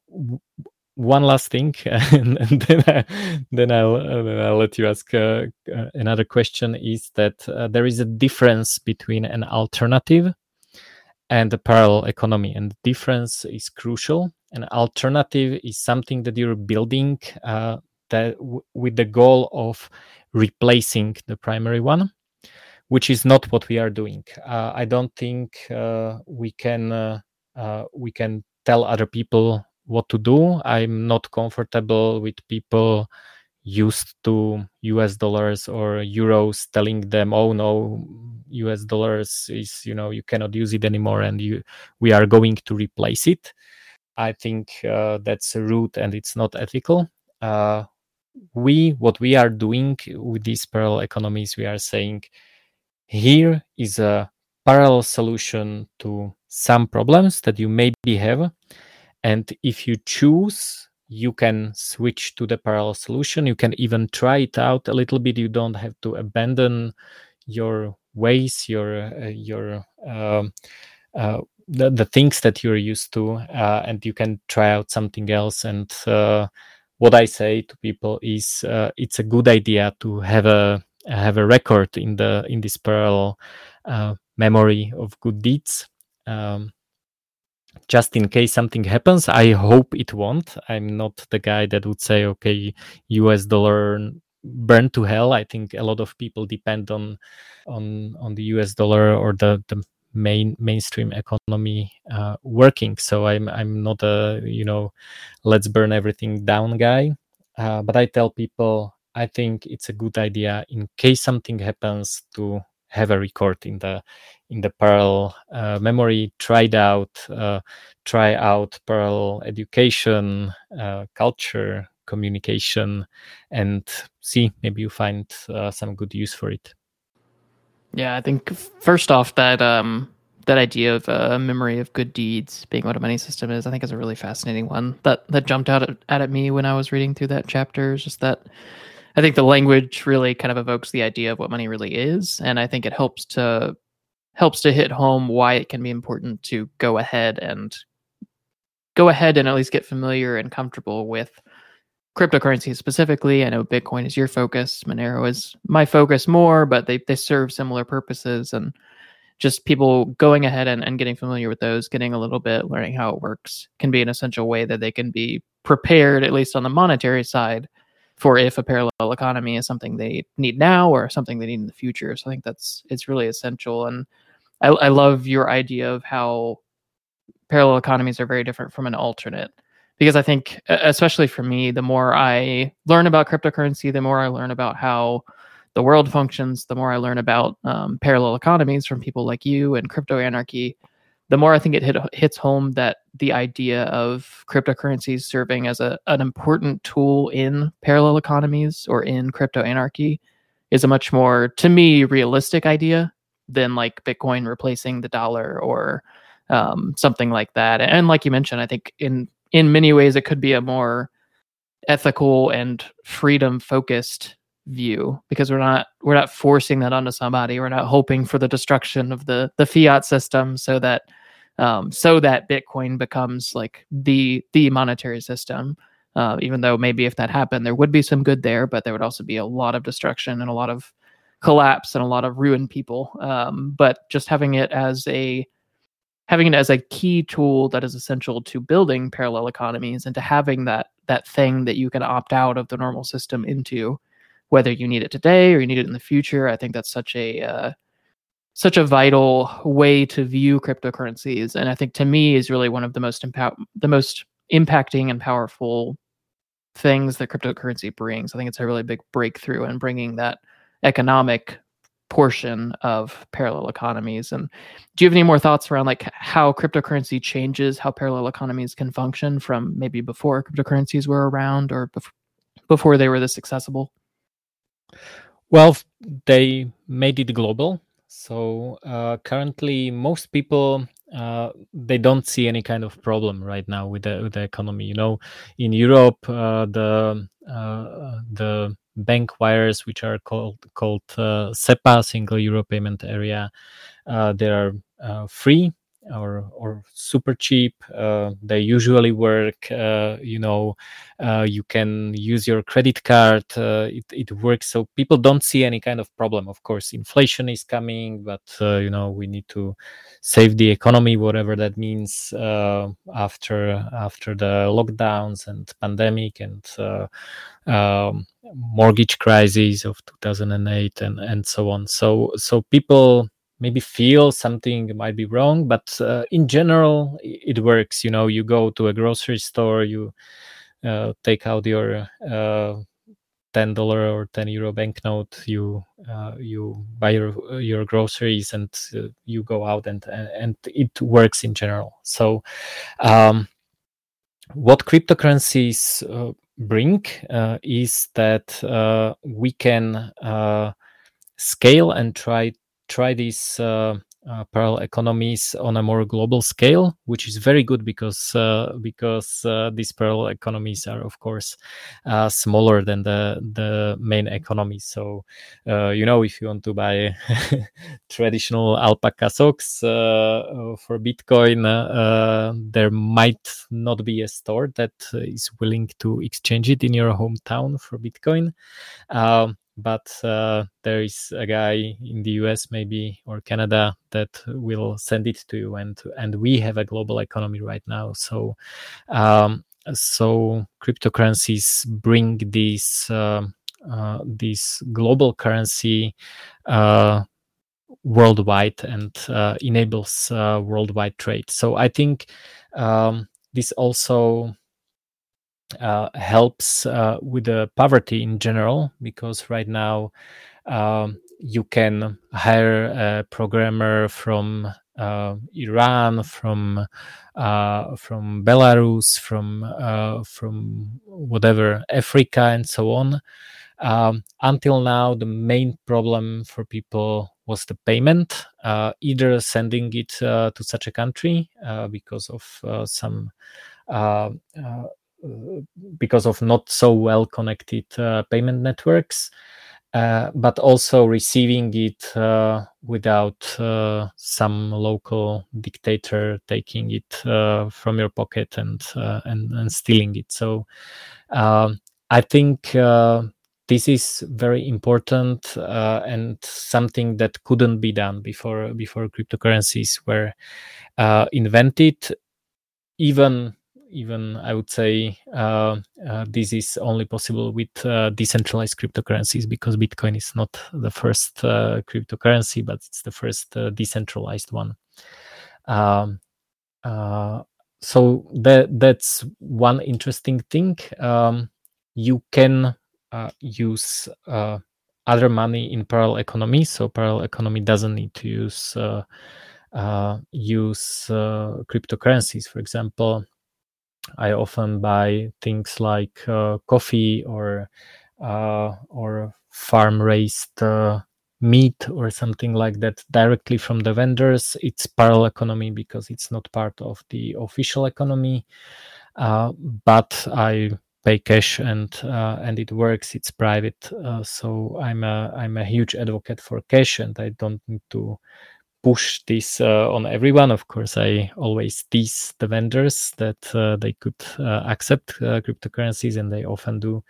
one last thing, and, then I, then I'll then I'll let you ask uh, uh, another question. Is that uh, there is a difference between an alternative and a parallel economy, and the difference is crucial. An alternative is something that you're building uh, that w- with the goal of replacing the primary one which is not what we are doing. Uh, I don't think uh, we can uh, uh, we can tell other people what to do. I'm not comfortable with people, used to US dollars or euros, telling them, "Oh no, US dollars is you know you cannot use it anymore, and you we are going to replace it." I think uh, that's rude and it's not ethical. We what we are doing with these parallel economies, we are saying here is a parallel solution to some problems that you maybe have, and if you choose you can switch to the parallel solution. You can even try it out a little bit. You don't have to abandon your ways, your uh, your um, uh, the, the things that you're used to, uh, and you can try out something else. And uh, what I say to people is, uh, it's a good idea to have a have a record in the in this parallel uh, memory of good deeds. Um, just in case something happens i hope it won't. I'm not the guy that would say okay us dollar burn to hell. I think a lot of people depend on on on the us dollar or the the main mainstream economy uh, working. So i'm i'm not a you know let's burn everything down guy. Uh, but i tell people i think it's a good idea in case something happens to have a record in the in the parallel uh, memory tried out uh, try out parallel education uh, culture communication and see maybe you find uh, some good use for it. Yeah i think first off that um that idea of a uh, memory of good deeds being what a money system is i think is a really fascinating one. That that jumped out at, at me when i was reading through that chapter is just that I think the language really kind of evokes the idea of what money really is, and I think it helps to helps to hit home why it can be important to go ahead and go ahead and at least get familiar and comfortable with cryptocurrency specifically. I know Bitcoin is your focus, Monero is my focus more, but they they serve similar purposes and just people going ahead and, and getting familiar with those, getting a little bit, learning how it works can be an essential way that they can be prepared, at least on the monetary side, for if a parallel economy is something they need now or something they need in the future. So I think that's it's really essential. And I, I love your idea of how parallel economies are very different from an alternate because I think, especially for me, the more I learn about cryptocurrency, the more I learn about how the world functions, the more I learn about um, parallel economies from people like you and crypto anarchy, the more I think it hit, hits home that the idea of cryptocurrencies serving as a, an important tool in parallel economies or in crypto anarchy is a much more, to me, realistic idea than like Bitcoin replacing the dollar or um, something like that. And like you mentioned, I think in in many ways it could be a more ethical and freedom focused view because we're not we're not forcing that onto somebody we're not hoping for the destruction of the the fiat system so that um, so that Bitcoin becomes like the the monetary system. Uh, even though maybe if that happened, there would be some good there, but there would also be a lot of destruction and a lot of collapse and a lot of ruined people. Um, but just having it as a having it as a key tool that is essential to building parallel economies and to having that that thing that you can opt out of the normal system into, whether you need it today or you need it in the future. I think that's such a uh, such a vital way to view cryptocurrencies and i think to me is really one of the most impact the most impacting and powerful things that cryptocurrency brings. I think it's a really big breakthrough in bringing that economic portion of parallel economies. And do you have any more thoughts around like how cryptocurrency changes how parallel economies can function from maybe before cryptocurrencies were around or bef- before they were this accessible? Well they made it global so uh, currently, most people uh, they don't see any kind of problem right now with the with the economy. You know, in Europe, uh, the uh, the bank wires, which are called called uh, SEPA, Single Euro Payment Area, uh, they are free or or super cheap. Uh, they usually work. Uh, you know, uh, you can use your credit card. Uh, it it works. So people don't see any kind of problem. Of course, inflation is coming, but uh, you know we need to save the economy, whatever that means. Uh, after after the lockdowns and pandemic and um, mortgage crisis of 2008 and and so on. So so people maybe feel something might be wrong but uh, in general it works you know you go to a grocery store you uh, take out your uh, ten dollar or ten euro banknote. You uh, you buy your your groceries and uh, you go out and and it works in general. So, um, what cryptocurrencies uh, bring uh, is that uh, we can scale and try try these uh, parallel economies on a more global scale, which is very good because uh, because uh, these parallel economies are of course uh, smaller than the the main economy. So uh, you know if you want to buy traditional alpaca socks uh, for Bitcoin, there might not be a store that is willing to exchange it in your hometown for Bitcoin. Um, but uh, there is a guy in the US maybe or Canada that will send it to you and and we have a global economy right now. So um, so cryptocurrencies bring this uh, uh, this global currency uh, worldwide and uh, enables uh, worldwide trade. So I think um, this also uh, helps uh, with the poverty in general because right now um, you can hire a programmer from uh, Iran, from uh, from Belarus, from uh, from whatever Africa, and so on. Um, until now, the main problem for people was the payment, uh, either sending it to such a country because of some because of not so well connected uh, payment networks, uh, but also receiving it uh, without uh, some local dictator taking it uh, from your pocket and, uh, and, and stealing it. So um, I think this is very important and something that couldn't be done before before cryptocurrencies were invented. Even even I would say uh, uh, this is only possible with uh, decentralized cryptocurrencies because Bitcoin is not the first uh, cryptocurrency, but it's the first uh, decentralized one. Um, uh, so that that's one interesting thing. Um, you can use other money in parallel economy. So parallel economy doesn't need to use use cryptocurrencies. For example, I often buy things like uh, coffee or uh, or farm raised uh, meat or something like that directly from the vendors. It's parallel economy because it's not part of the official economy, uh, but I pay cash and uh, and it works. It's private, uh, so I'm a I'm a huge advocate for cash, and I don't need to push this uh, on everyone. Of course, I always tease the vendors that uh, they could uh, accept uh, cryptocurrencies, and they often do.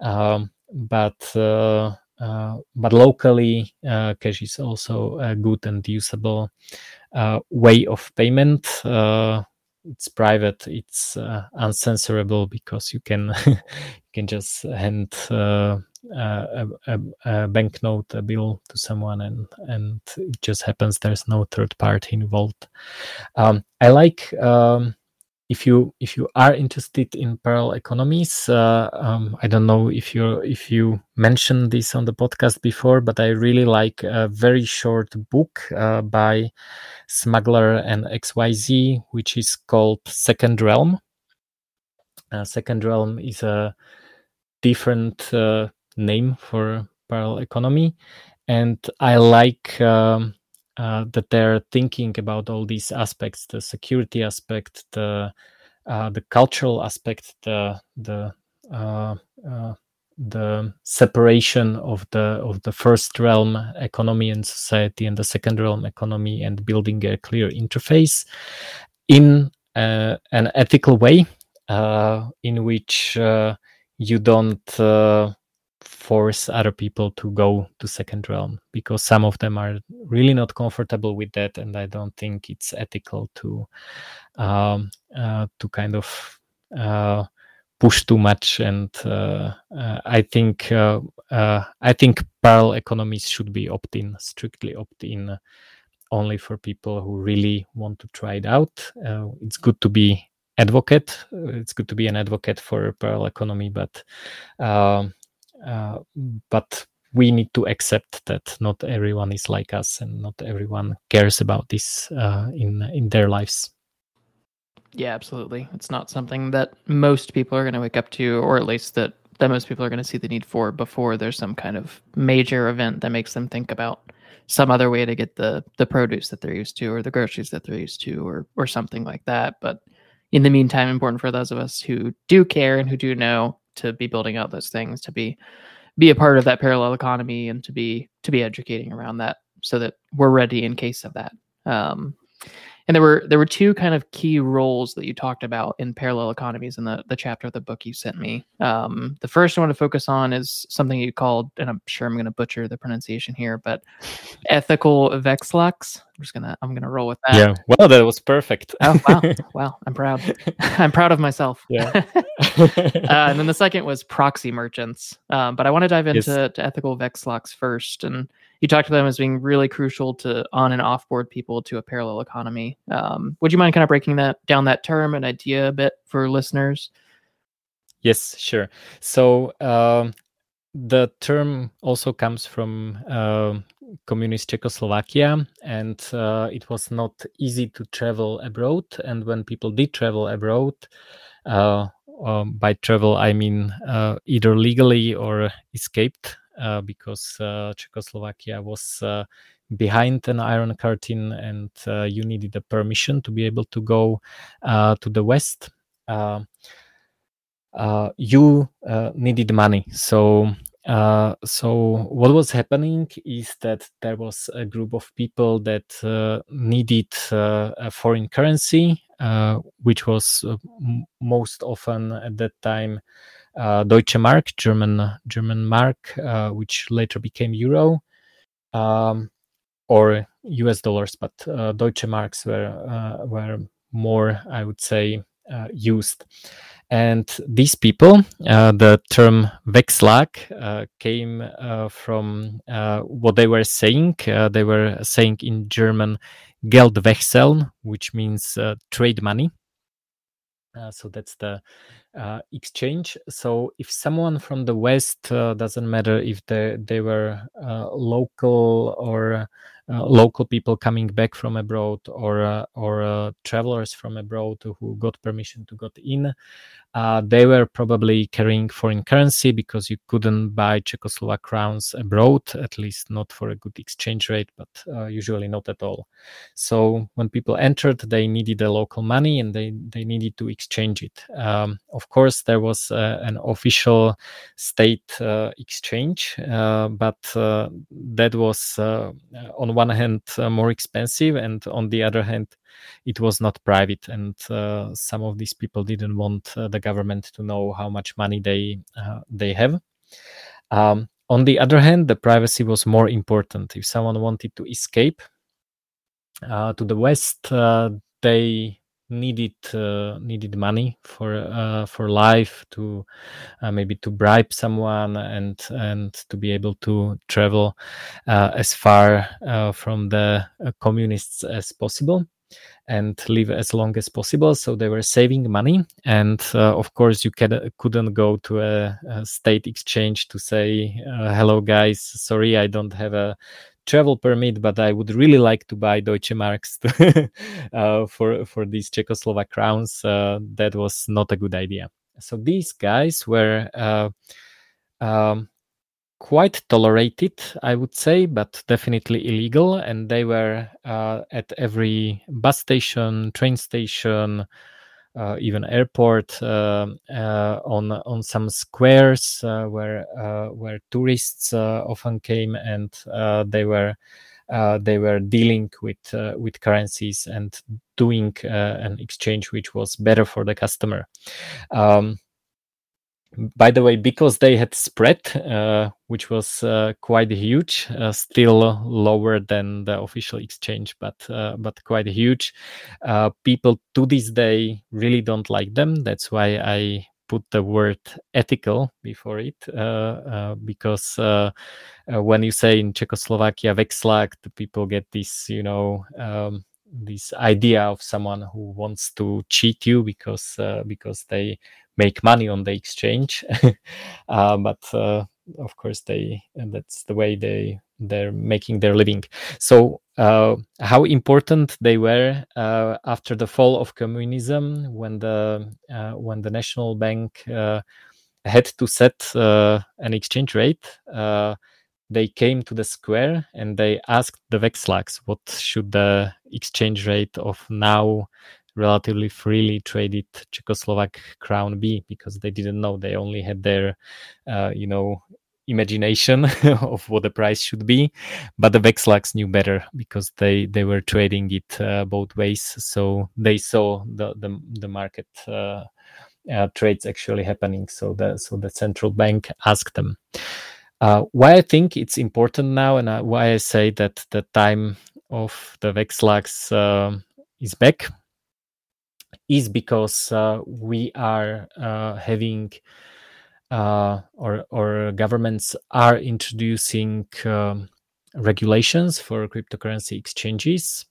Um, but uh, uh, but locally, cash is also a good and usable way of payment. It's private. It's uncensorable because you can you can just hand a, a, a banknote, a bill to someone, and and it just happens. There's no third party involved. Um, I like um, if you if you are interested in parallel economies. Uh, um, I don't know if you if you mentioned this on the podcast before, but I really like a very short book uh, by Smuggler and XYZ, which is called Second Realm. Uh, Second Realm is a different uh, name for parallel economy and i like um, uh, that they're thinking about all these aspects the security aspect the uh, the cultural aspect the the uh, uh the separation of the of the first realm economy and society and the second realm economy and building a clear interface in uh, an ethical way uh, in which you don't force other people to go to second realm because some of them are really not comfortable with that and i don't think it's ethical to um, uh, to kind of uh, push too much and uh, uh i think uh, uh, i think parallel economies should be opt-in strictly opt-in only for people who really want to try it out. It's good to be advocate. It's good to be an advocate for parallel economy but um, but we need to accept that not everyone is like us and not everyone cares about this uh, in in their lives. Yeah absolutely. It's not something that most people are going to wake up to or at least that that most people are going to see the need for before there's some kind of major event that makes them think about some other way to get the the produce that they're used to or the groceries that they're used to or or something like that. But in the meantime important for those of us who do care and who do know to be building out those things to be be a part of that parallel economy and to be to be educating around that so that we're ready in case of that. Um, and there were there were two kind of key roles that you talked about in parallel economies in the the chapter of the book you sent me. Um, the first I want to focus on is something you called, and I'm sure I'm going to butcher the pronunciation here, but ethical veksláks. I'm just gonna I'm gonna roll with that. Yeah, well, that was perfect. oh wow, wow! I'm proud. I'm proud of myself. Yeah. uh, and then the second was proxy merchants. Um, but I want to dive into yes. to ethical veksláks first and you talked to them as being really crucial to on and off board people to a parallel economy. Um, would you mind kind of breaking that down that term and idea a bit for listeners? Yes, sure. So um, the term also comes from uh, communist Czechoslovakia, and uh, it was not easy to travel abroad. And when people did travel abroad, uh, um, by travel I mean uh, either legally or escaped Uh, because uh, Czechoslovakia was uh, behind an iron curtain and uh, you needed a permission to be able to go uh, to the west. you needed money, so uh, so what was happening is that there was a group of people that uh, needed uh, a foreign currency, which was most often at that time uh, Deutsche Mark, German German mark, uh, which later became euro, um, or U.S. dollars, but uh, Deutsche Marks were uh, were more, I would say, uh, used. And these people, uh, the term Vekslák came from what they were saying. they were saying in German Geldwechseln, which means trade money. Uh, so that's the uh, exchange. So if someone from the West uh, doesn't matter if they they were uh, local or uh, local people coming back from abroad or uh, or travelers from abroad who got permission to get in, uh, they were probably carrying foreign currency because you couldn't buy Czechoslovak crowns abroad, at least not for a good exchange rate, but uh, usually not at all. So when people entered, they needed the local money and they, they needed to exchange it. Um, of course, there was uh, an official state uh, exchange, uh, but uh, that was on one hand more expensive, and on the other hand, it was not private and uh, some of these people didn't want uh, the government to know how much money they uh, they have. Um, on the other hand the privacy was more important. If someone wanted to escape to the west they needed uh, needed money for uh, for life to uh, maybe to bribe someone and and to be able to travel as far from the communists as possible and live as long as possible. So they were saving money, and uh, of course you can, couldn't go to a, a state exchange to say, uh, "Hello, guys, sorry, I don't have a travel permit, but I would really like to buy Deutsche Marks to, uh, for for these Czechoslovak crowns." Uh, that was not a good idea. So these guys were. Uh, um, quite tolerated, I would say, but definitely illegal. And they were uh, at every bus station, train station, uh, even airport, uh, uh on on some squares uh, where uh, where tourists often came, and they were. they were dealing with with currencies and doing an exchange which was better for the customer. Um, by the way, because they had spread, uh, which was uh, quite huge, uh, still lower than the official exchange, but uh, but quite huge. Uh, people to this day really don't like them. That's why I put the word ethical before it, uh, because when you say in Czechoslovakia vekslák, the people get this, you know. Um, this idea of someone who wants to cheat you because because they make money on the exchange. uh, but uh, of course they that's the way they they're making their living so uh, how important they were uh, after the fall of communism when the uh, when the national bank uh, had to set an exchange rate they came to the square and they asked the Veksláks what should the exchange rate of now relatively freely traded Czechoslovak crown be because they didn't know they only had their uh, you know imagination of what the price should be. But the Veksláks knew better because they they were trading it uh, both ways. So they saw the the, the market uh, uh trades actually happening. So the so the central bank asked them. Uh, why I think it's important now, and why I say that the time of the Veksláks uh, is back, is because uh, we are uh, having uh, or or governments are introducing um, regulations for cryptocurrency exchanges.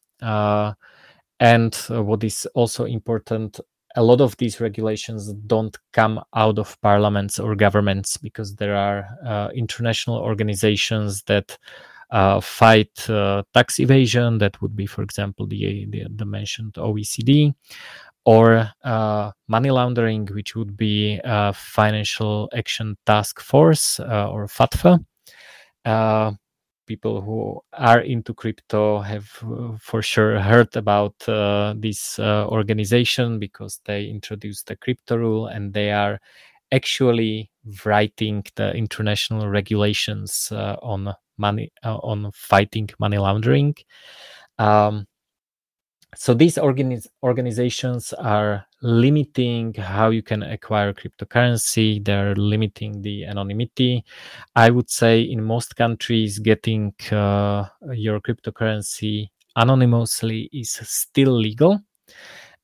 and what is also important a lot of these regulations don't come out of parliaments or governments because there are uh, international organizations that uh, fight uh, tax evasion. That would be, for example, the, the, the mentioned OECD, or uh, money laundering, which would be a Financial Action Task Force uh, or FATFA. Uh, people who are into crypto have uh, for sure heard about uh, this organization because they introduced the crypto rule and they are actually writing the international regulations on money on fighting money laundering. Um, so these organiz- organizations are limiting how you can acquire cryptocurrency. They're limiting the anonymity. I would say in most countries getting uh, your cryptocurrency anonymously is still legal.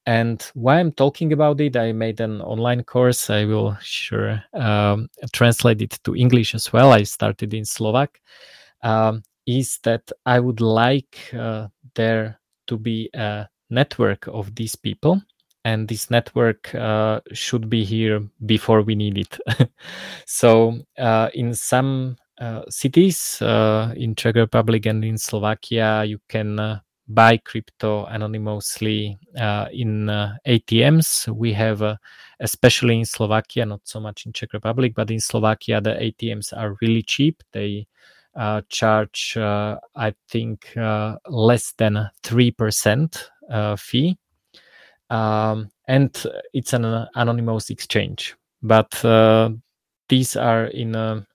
And why i'm talking about it i made an online course. I will sure um, translate it to english as well. I started in slovak um, is that i would like uh, there to be a network of these people and this network uh, should be here before we need it. So uh, in some uh, cities uh, in czech republic and in slovakia you can uh, buy crypto anonymously uh, in atms we have especially in slovakia not so much in czech republic but in slovakia the atms are really cheap. They charge, uh, I think, uh, less than 3% fee. Um, and it's an anonymous exchange. But these are in a,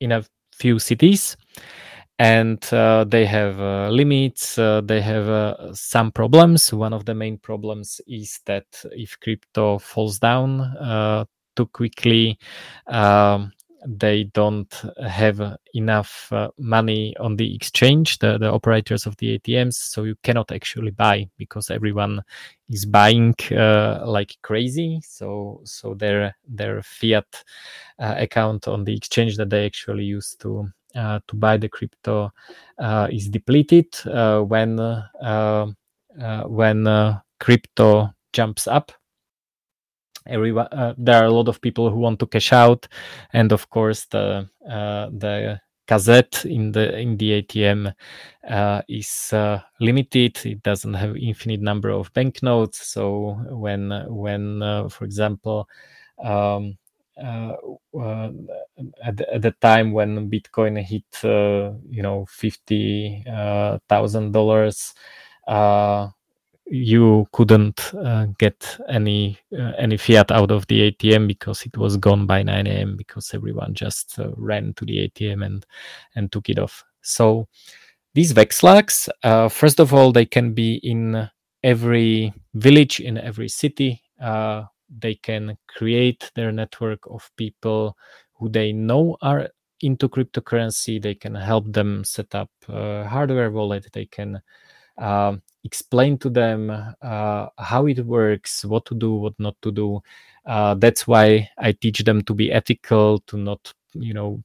in a few cities and uh, they have uh, limits uh, they have some problems one of the main problems is that if crypto falls down too quickly um, they don't have enough uh, money on the exchange, the, the operators of the ATMs, so you cannot actually buy because everyone is buying uh, like crazy. So so their their fiat uh, account on the exchange that they actually use to uh, to buy the crypto uh, is depleted uh, when when crypto jumps up everyone uh, there are a lot of people who want to cash out and of course the uh, the cassette in the in the ATM uh, is uh, limited. It doesn't have infinite number of banknotes. So when when uh, for example um, uh, at, the, at the time when Bitcoin hit you know fifty thousand dollars you couldn't uh, get any uh, any fiat out of the ATM because it was gone by 9 a.m. because everyone just uh, ran to the ATM and and took it off. So these Veksláks, uh, first of all, they can be in every village, in every city. Uh, they can create their network of people who they know are into cryptocurrency. They can help them set up hardware wallet. They can um, explain to them uh, how it works, what to do, what not to do. Uh, that's why I teach them to be ethical, to not, you know,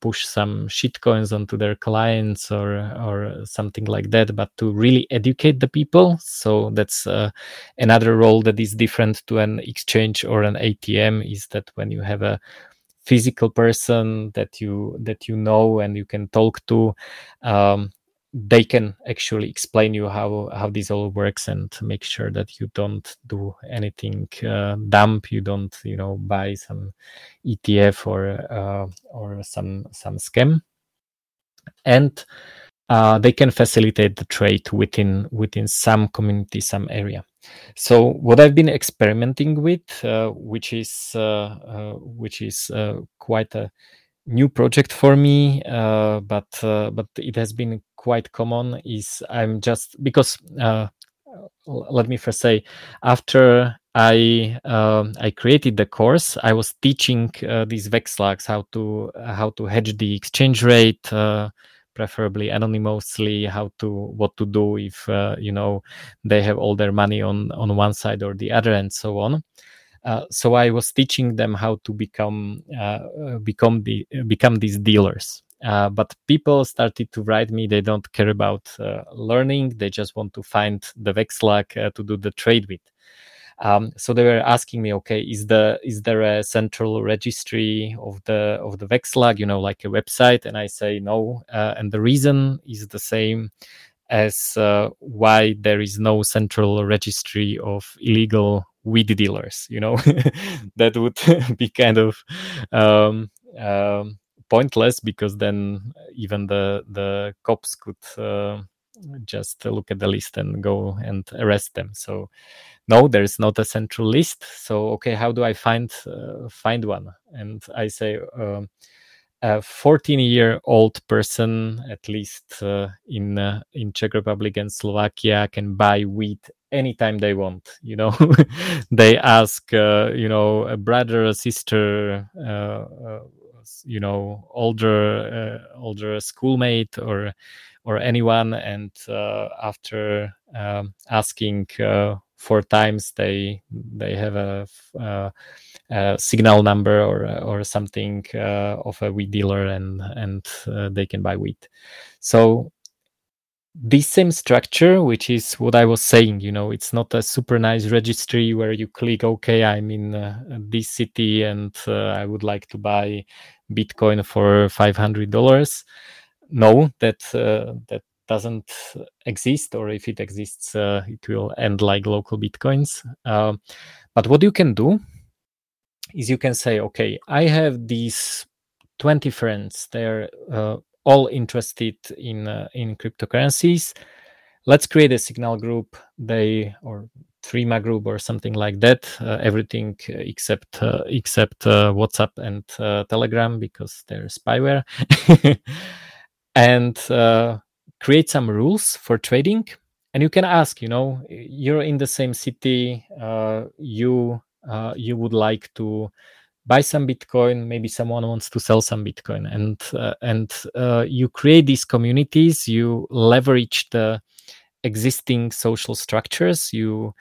push some shit coins onto their clients or or something like that but to really educate the people so that's uh, another role that is different to an exchange or an atm is that when you have a physical person that you that you know and you can talk to um, they can actually explain you how how this all works and make sure that you don't do anything uh, dumb. You don't you know buy some etf or uh, or some some scam. And uh, they can facilitate the trade within within some community some area. So what i've been experimenting with uh, which is uh, uh, which is quite a new project for me, uh, but uh, but it has been quite common. Is I'm just because uh, let me first say after I um, I created the course, I was teaching uh, these Veksláks how to how to hedge the exchange rate. Uh, preferably anonymously how to what to do if uh, you know they have all their money on on one side or the other and so on so I was teaching them how to become uh, uh become the become these dealers. Uh, but people started to write me. They don't care about uh, learning. They just want to find the Vekslák to do the trade with. Um, so they were asking me, okay, is the is there a central registry of the of the Vekslák, you know, like a website? And I say no, and the reason is the same as uh, why there is no central registry of illegal weed dealers you know? That would be kind of um, um, pointless because then even the the cops could uh, just look at the list and go and arrest them. So no there's not a central list. So okay how do i find uh, find one? And i say um, a 14 year old person at least uh, in uh, in czech republic and slovakia can buy weed anytime they want you know? They ask uh, you know a brother a sister uh, uh, you know older uh, older schoolmate or or anyone and after um, asking four times they they have a uh, signal number or or something uh, of a weed dealer and and uh, they can buy weed so this same structure which is what i was saying you know it's not a super nice registry where you click okay i'm in uh, this city and uh, i would like to buy bitcoin for $500 no that uh, that doesn't exist or if it exists it will end like local bitcoins. But what you can do is you can say, okay, I have these 20 friends. They're uh, all interested in uh, in cryptocurrencies. Let's create a signal group. They or Threema group or something like that. Uh, everything except uh, except uh, WhatsApp and uh, Telegram because they're spyware. and create some rules for trading. And you can ask, you know, you're in the same city. you uh, you would like to buy some bitcoin maybe someone wants to sell some bitcoin. And uh, and uh, you create these communities you leverage the existing social structures you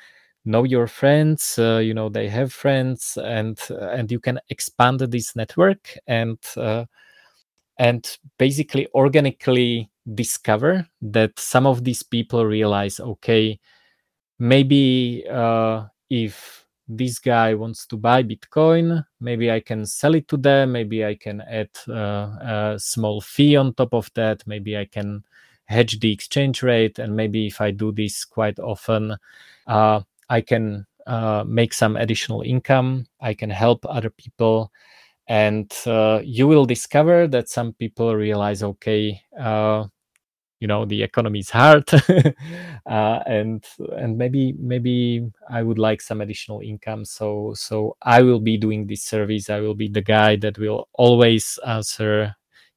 know your friends uh, you know they have friends and uh, and you can expand this network and uh, and basically organically discover that some of these people realize okay maybe if this guy wants to buy bitcoin maybe i can sell it to them maybe i can add uh, a small fee on top of that maybe i can hedge the exchange rate and maybe if i do this quite often uh, i can uh, make some additional income i can help other people. And uh, you will discover that some people realize okay uh, you know the economy is hard. Uh, and and maybe maybe i would like some additional income. So so i will be doing this service. I will be the guy that will always answer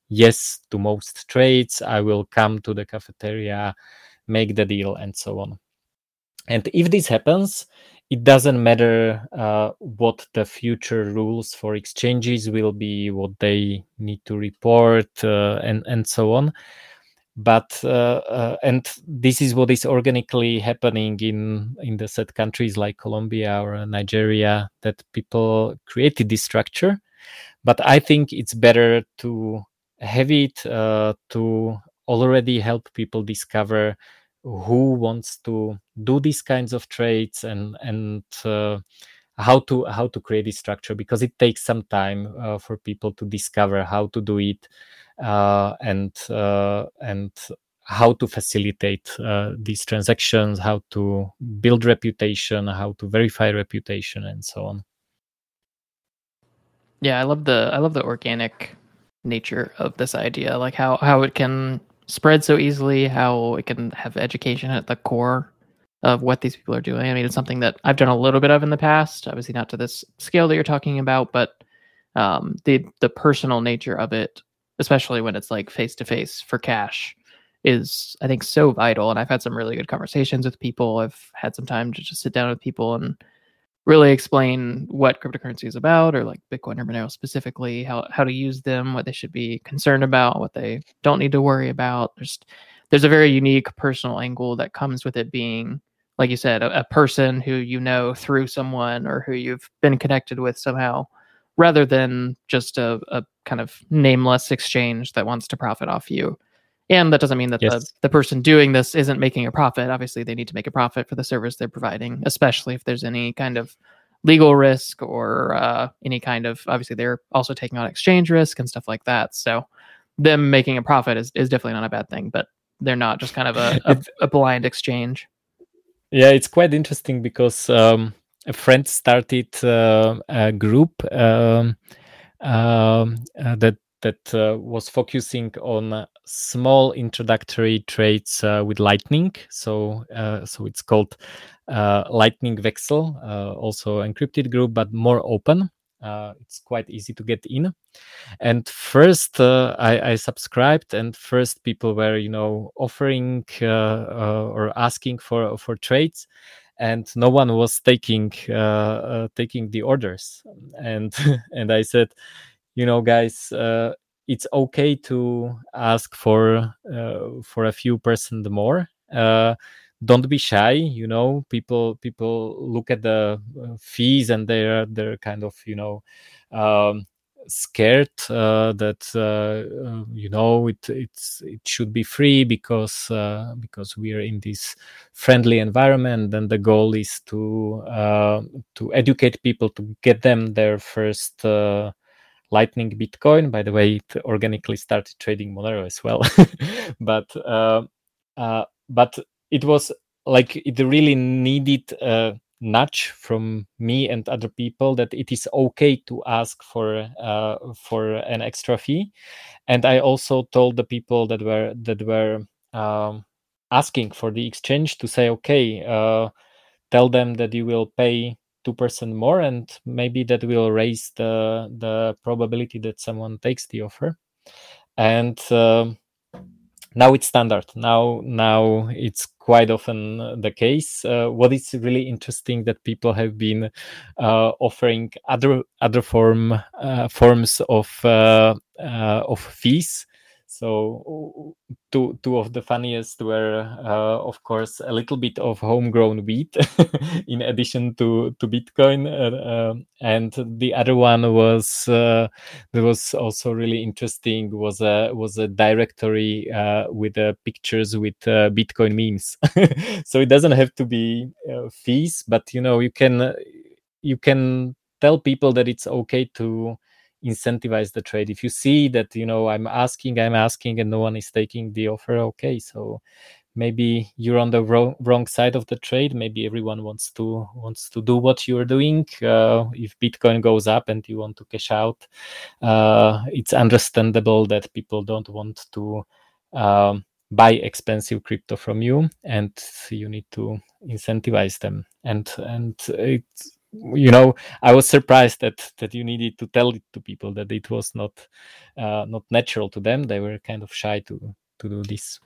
yes to most trades. I will come to the cafeteria make the deal and so on. And if this happens it doesn't matter uh, what the future rules for exchanges will be what they need to report uh, and and so on but uh, uh, and this is what is organically happening in in the said countries like Colombia or Nigeria that people created this structure. But I think it's better to have it uh, to already help people discover who wants to do these kinds of trades and and uh, how to how to create this structure because it takes some time uh, for people to discover how to do it and uh, and how to facilitate uh, these transactions how to build reputation how to verify reputation and so on yeah i love the i love the organic nature of this idea like how how it can spread so easily how it can have education at the core of what these people are doing. I mean, it's something that I've done a little bit of in the past, obviously not to this scale that you're talking about, but um, the the personal nature of it, especially when it's like face to face for cash, is I think so vital. And I've had some really good conversations with people. I've had some time to just sit down with people and really explain what cryptocurrency is about, or like Bitcoin or Monero specifically, how how to use them, what they should be concerned about, what they don't need to worry about. There's there's a very unique personal angle that comes with it being like you said, a, a, person who you know through someone or who you've been connected with somehow, rather than just a, a kind of nameless exchange that wants to profit off you. And that doesn't mean that yes. the, the person doing this isn't making a profit. Obviously, they need to make a profit for the service they're providing, especially if there's any kind of legal risk or uh, any kind of obviously they're also taking on exchange risk and stuff like that. So them making a profit is, is definitely not a bad thing, but they're not just kind of a, a, a blind exchange. Yeah, it's quite interesting because um, a friend started uh, a group um, um uh, that that uh, was focusing on small introductory trades uh, with Lightning. So uh, so it's called uh, Lightning Wechsel, also encrypted group, but more open. It's quite easy to get in and first I, I, subscribed and first people were you know offering or asking for for trades and no one was taking uh, uh, taking the orders. And and i said you know guys it's okay to ask for for a few percent more. Don't be shy you know people people look at the uh, fees and they're they're kind of you know um, scared uh, that uh, uh, you know it it's it should be free because uh, because we are in this friendly environment and the goal is to uh, to educate people to get them their first lightning bitcoin. By the way it organically started trading monero as well. But but it was like it really needed nudge from me and other people that it is okay to ask for uh, for an extra fee. And i also told the people that were that were um, asking for the exchange to say okay uh, tell them that you will pay 2% more and maybe that will raise the the probability that someone takes the offer. And uh, now it's standard. Now now it's quite often the case. Uh, what is really interesting that people have been uh, offering other other form uh, forms of uh, uh, of fees so two two of the funniest were, uh, of course, a little bit of homegrown wheat, in addition to to Bitcoin, uh, um, and the other one was uh, that was also really interesting was a was a directory uh, with uh, pictures with uh, Bitcoin memes. so it doesn't have to be fees, but you know you can you can tell people that it's okay to incentivize the trade. If you see that you know i'm asking i'm asking and no one is taking the offer okay so maybe you're on the wrong, wrong side of the trade. Maybe everyone wants to wants to do what you're doing. Uh, if bitcoin goes up and you want to cash out uh, it's understandable that people don't want to um, buy expensive crypto from you and you need to incentivize them. And and it's you know i was surprised that that you needed to tell it to people that it was not uh, not natural to them. They were kind of shy to to do this.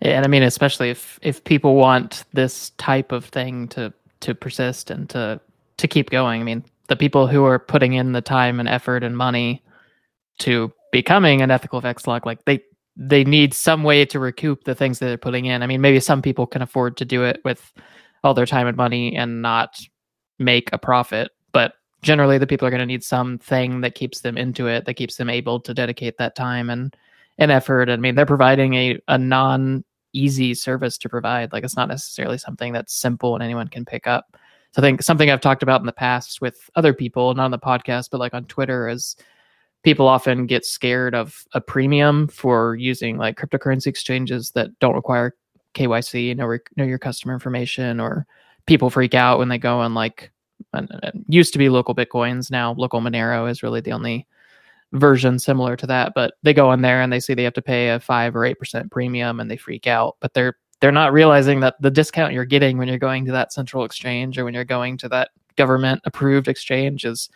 And i mean especially if if people want this type of thing to to persist and to to keep going. I mean the people who are putting in the time and effort and money to becoming an ethical vekslák like they they need some way to recoup the things that they're putting in. I mean maybe some people can afford to do it with all their time and money and not make a profit, but generally the people are going to need something that keeps them into it, that keeps them able to dedicate that time and and effort. I mean, they're providing a a non easy service to provide. Like it's not necessarily something that's simple and anyone can pick up. So I think something I've talked about in the past with other people, not on the podcast, but like on Twitter, is people often get scared of a premium for using like cryptocurrency exchanges that don't require KYC, know, know your customer information, or people freak out when they go on like used to be local bitcoins. Now local Monero is really the only version similar to that. But they go in there and they see they have to pay a five or eight percent premium and they freak out. But they're they're not realizing that the discount you're getting when you're going to that central exchange or when you're going to that government approved exchange is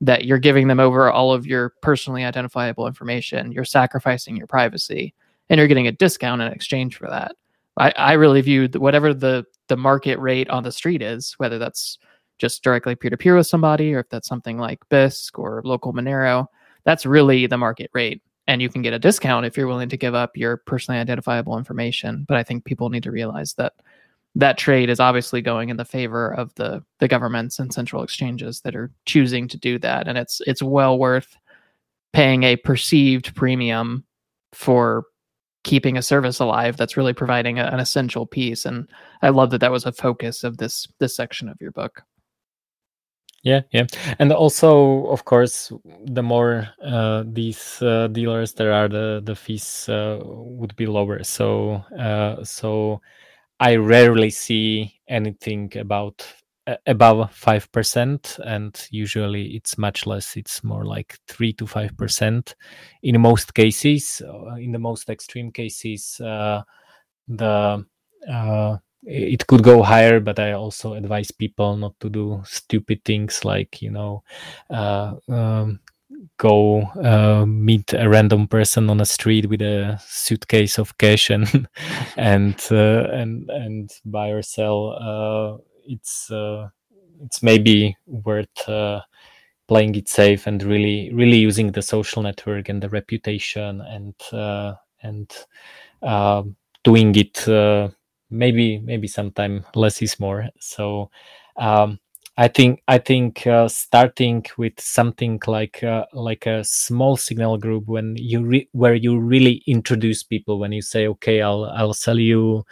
that you're giving them over all of your personally identifiable information. You're sacrificing your privacy and you're getting a discount in exchange for that. I, I really view whatever the the market rate on the street is, whether that's just directly peer to peer with somebody or if that's something like Bisq or local Monero, that's really the market rate. And you can get a discount if you're willing to give up your personally identifiable information. But I think people need to realize that that trade is obviously going in the favor of the the governments and central exchanges that are choosing to do that. And it's it's well worth paying a perceived premium for keeping a service alive that's really providing a, an essential piece and i love that that was a focus of this this section of your book yeah yeah. And also of course the more uh, these uh, dealers there are the the fees uh, would be lower. So uh, so i rarely see anything about above 5% and usually it's much less. It's more like 3 to 5% in most cases uh, in the most extreme cases uh, the uh, it could go higher but i also advise people not to do stupid things like you know uh, um, go uh, meet a random person on a street with a suitcase of cash and and uh, and and buy or sell it's uh, it's maybe worth uh, playing it safe and really really using the social network and the reputation and uh, and um, doing it maybe maybe sometime less is more so um, I think I think uh, starting with something like uh, like a small signal group when you re- where you really introduce people when you say okay I'll I'll sell you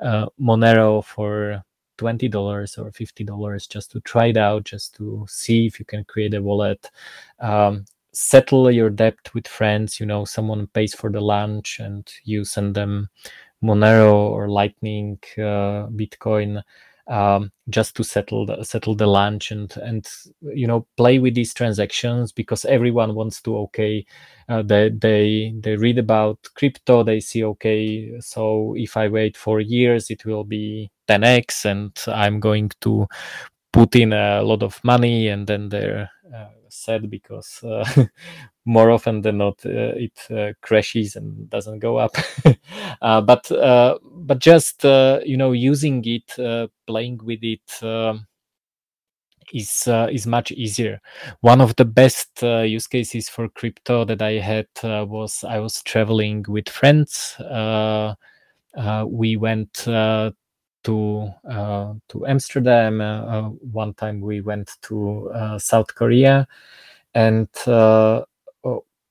uh, Monero for $20 or $50 just to try it out, just to see if you can create a wallet. Um, settle your debt with friends. You know, someone pays for the lunch and you send them Monero or Lightning, uh, Bitcoin um, just to settle the, settle the lunch and and you know play with these transactions because everyone wants to okay uh, they they they read about crypto they see okay so if i wait four years it will be 10x and i'm going to put in a lot of money and then they're uh, sad because uh, more often than not uh, it uh, crashes and doesn't go up but but just you know using it playing with it um, is uh, is much easier. One of the best uh, use cases for crypto that I had uh, was I was traveling with friends. we went to uh, to Amsterdam. Uh, uh, one time we went to South Korea, and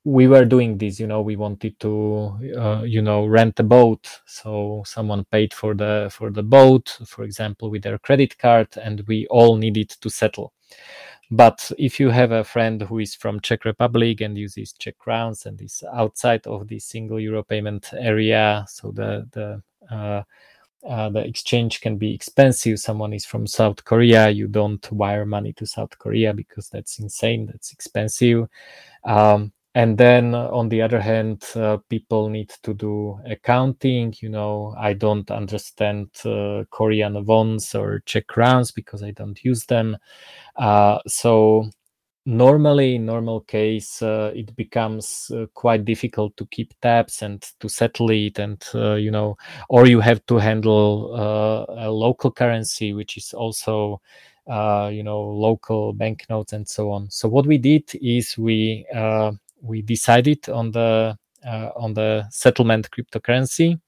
we were doing this you know we wanted to uh, you know rent a boat so someone paid for the for the boat for example with their credit card and we all needed to settle but if you have a friend who is from czech republic and uses czech crowns and is outside of the single euro payment area so the the uh, uh, the exchange can be expensive. Someone is from South Korea, you don't wire money to South Korea because that's insane, that's expensive. Um, and then on the other hand uh, people need to do accounting you know i don't understand uh, korean wons or czech crowns because i don't use them uh, so normally in normal case uh, it becomes uh, quite difficult to keep tabs and to settle it and uh, you know or you have to handle a local currency which is also you know local banknotes and so on so what we did is we we decided on the uh, on the settlement cryptocurrency.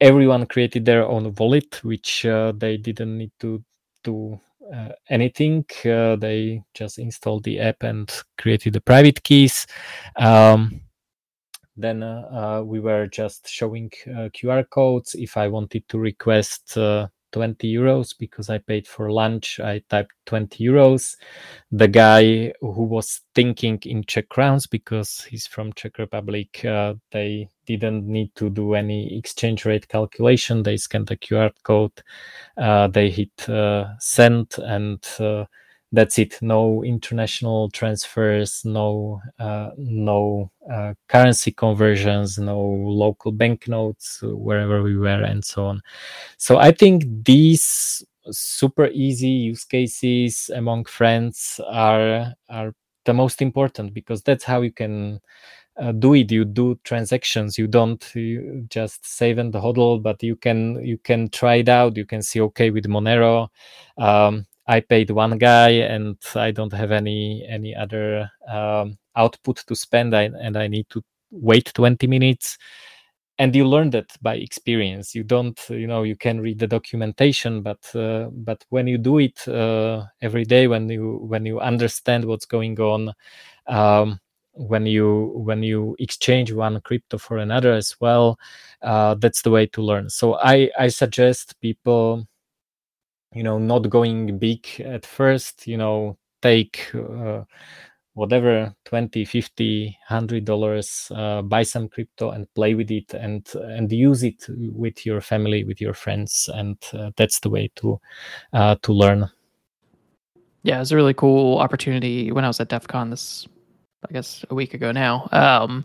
Everyone created their own wallet, which uh, they didn't need to do uh, anything. Uh, they just installed the app and created the private keys. Um, then uh, uh, we were just showing QR codes. If I wanted to request 20 euros because I paid for lunch. I typed 20 euros. The guy who was thinking in Czech crowns because he's from Czech Republic, uh, they didn't need to do any exchange rate calculation. They scanned the QR code, uh, they hit uh, send, and uh, that's it. No international transfers no uh, no uh, currency conversions no local banknotes wherever we were and so on. So i think these super easy use cases among friends are are the most important because that's how you can uh, do it. You do transactions. You don't you just save and hodl but you can you can try it out. You can see okay with monero um, I paid one guy and I don't have any any other um, output to spend, I, and I need to wait 20 minutes. And you learn that by experience. You don't, you know, you can read the documentation, but uh, but when you do it uh, every day, when you when you understand what's going on, um, when you when you exchange one crypto for another as well, uh, that's the way to learn. So I I suggest people you know not going big at first you know take uh, whatever 20 50 100 dollars uh, buy some crypto and play with it and and use it with your family with your friends and uh, that's the way to uh, to learn. Yeah it was a really cool opportunity when i was at def con this i guess a week ago now. Um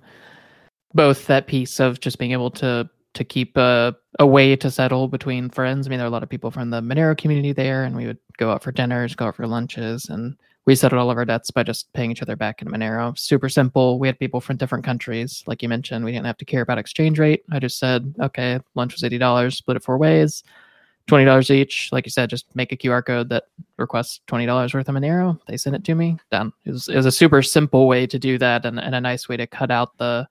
both that piece of just being able to to keep a, a way to settle between friends. I mean, there are a lot of people from the Monero community there, and we would go out for dinners, go out for lunches, and we settled all of our debts by just paying each other back in Monero. Super simple. We had people from different countries. Like you mentioned, we didn't have to care about exchange rate. I just said, okay, lunch was $80, split it four ways, $20 each. Like you said, just make a QR code that requests $20 worth of Monero. They send it to me, done. It was, it was a super simple way to do that and, and a nice way to cut out the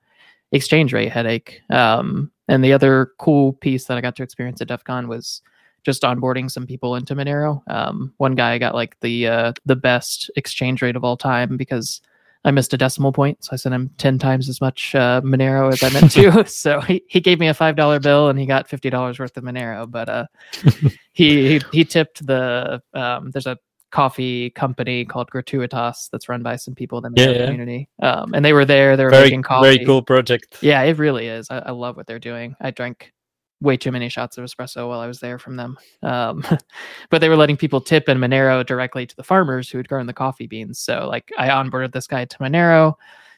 exchange rate headache. Um, and the other cool piece that I got to experience at DEF CON was just onboarding some people into Monero. Um, one guy got like the uh, the best exchange rate of all time because I missed a decimal point, so I sent him ten times as much uh, Monero as I meant to. so he, he gave me a five dollar bill and he got fifty dollars worth of Monero. But uh, he, he he tipped the um, there's a coffee company called Gratuitas that's run by some people in the yeah, community. Um, and they were there. They were very, making coffee. Very cool project. Yeah, it really is. I, I, love what they're doing. I drank way too many shots of espresso while I was there from them. Um, but they were letting people tip in Monero directly to the farmers who had grown the coffee beans. So like I onboarded this guy to Monero.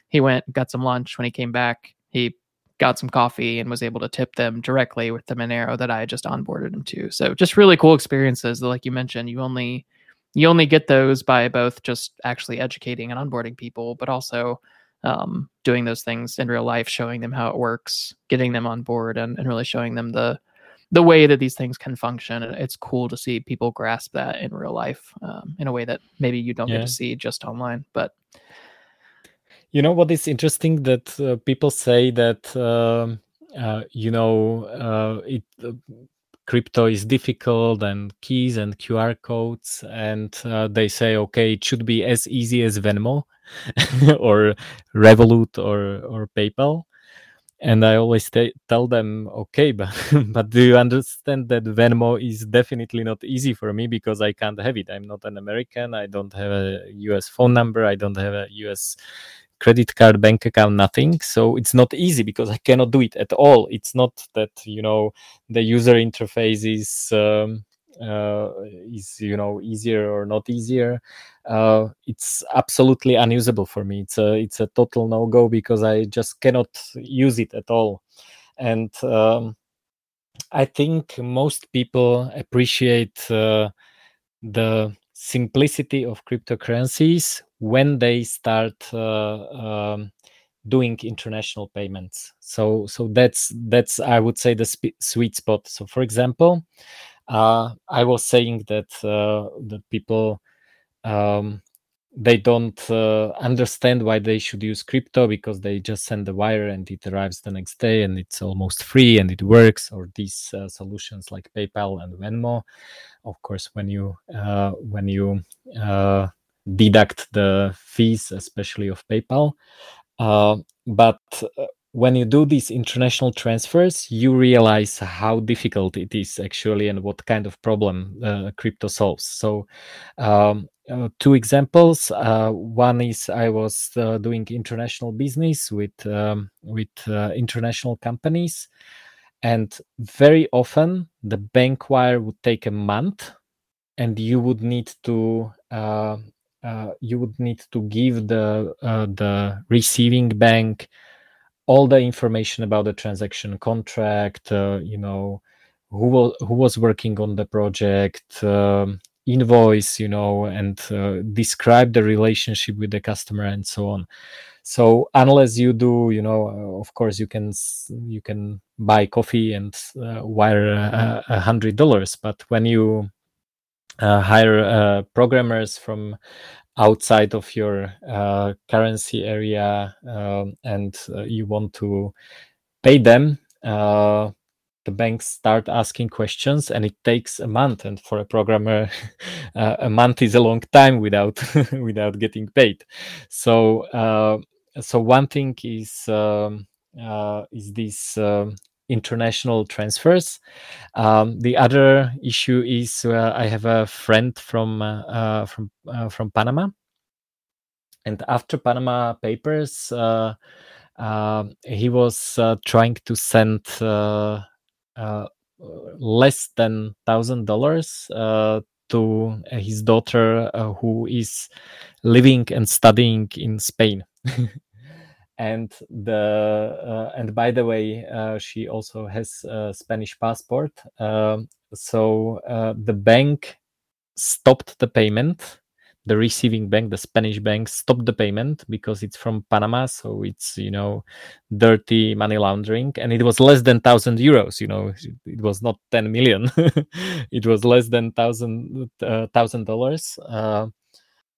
He went, got some lunch. When he came back, he got some coffee and was able to tip them directly with the Monero that I had just onboarded him to. So just really cool experiences. Like you mentioned, you only you only get those by both just actually educating and onboarding people, but also um, doing those things in real life, showing them how it works, getting them on board, and, and really showing them the the way that these things can function. It's cool to see people grasp that in real life um, in a way that maybe you don't yeah. get to see just online. But you know what is interesting that uh, people say that um, uh, you know uh, it uh, crypto is difficult and keys and QR codes, and uh, they say, okay, it should be as easy as Venmo or Revolut or or PayPal. And I always t- tell them, okay, but but do you understand that Venmo is definitely not easy for me because I can't have it. I'm not an American. I don't have a US phone number. I don't have a US credit card, bank account, nothing. So it's not easy because I cannot do it at all. It's not that you know the user interface is um, uh, is you know easier or not easier. Uh, it's absolutely unusable for me. It's a it's a total no go because I just cannot use it at all. And um, I think most people appreciate uh, the simplicity of cryptocurrencies when they start uh, um, doing international payments. So so that's that's I would say the sp- sweet spot. So for example, uh, I was saying that uh, that people um, they don't uh, understand why they should use crypto because they just send the wire and it arrives the next day and it's almost free and it works or these uh, solutions like paypal and venmo of course when you uh, when you deduct the fees especially of paypal uh, but uh, when you do these international transfers, you realize how difficult it is actually and what kind of problem uh, crypto solves. So, um, uh, two examples. Uh, one is I was uh, doing international business with um, with uh, international companies, and very often the bank wire would take a month, and you would need to uh, you would need to give the the receiving bank all the information about the transaction contract uh, you know who was who was working on the project um, invoice you know and uh, describe the relationship with the customer and so on. So unless you do you know uh, of course you can you can buy coffee and uh, wire a hundred dollars but when you uh, hire uh, programmers from outside of your uh, currency area um, and uh, you want to pay them uh, the banks start asking questions and it takes a month. And for a programmer uh, a month is a long time without without getting paid. So so one thing is um, is this um, international transfers. Um, the other issue is uh, I have a friend from uh, uh from uh, from Panama, and after Panama Papers, uh, he was trying to send less than thousand dollars to his daughter who is living and studying in Spain. and the uh, and by the way uh, she also has a spanish passport. Um, so uh, the bank stopped the payment. The receiving bank the spanish bank stopped the payment because it's from panama so it's you know dirty money laundering. And it was less than 1000 euros you know it was not 10 million. It was less than 1000 uh, dollars. Uh,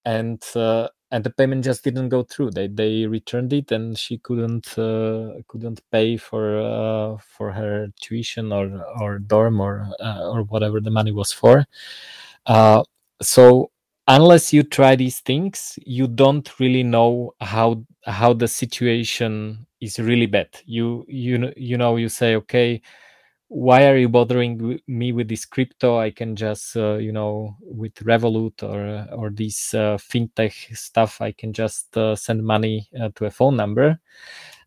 and uh, and the payment just didn't go through. They they returned it, and she couldn't uh, couldn't pay for uh, for her tuition or or dorm or uh, or whatever the money was for. Uh, so unless you try these things, you don't really know how how the situation is really bad. You you you know you say okay why are you bothering me with this crypto? I can just uh, you know with revolut or or this uh, fintech stuff i can just uh, send money uh, to a phone number.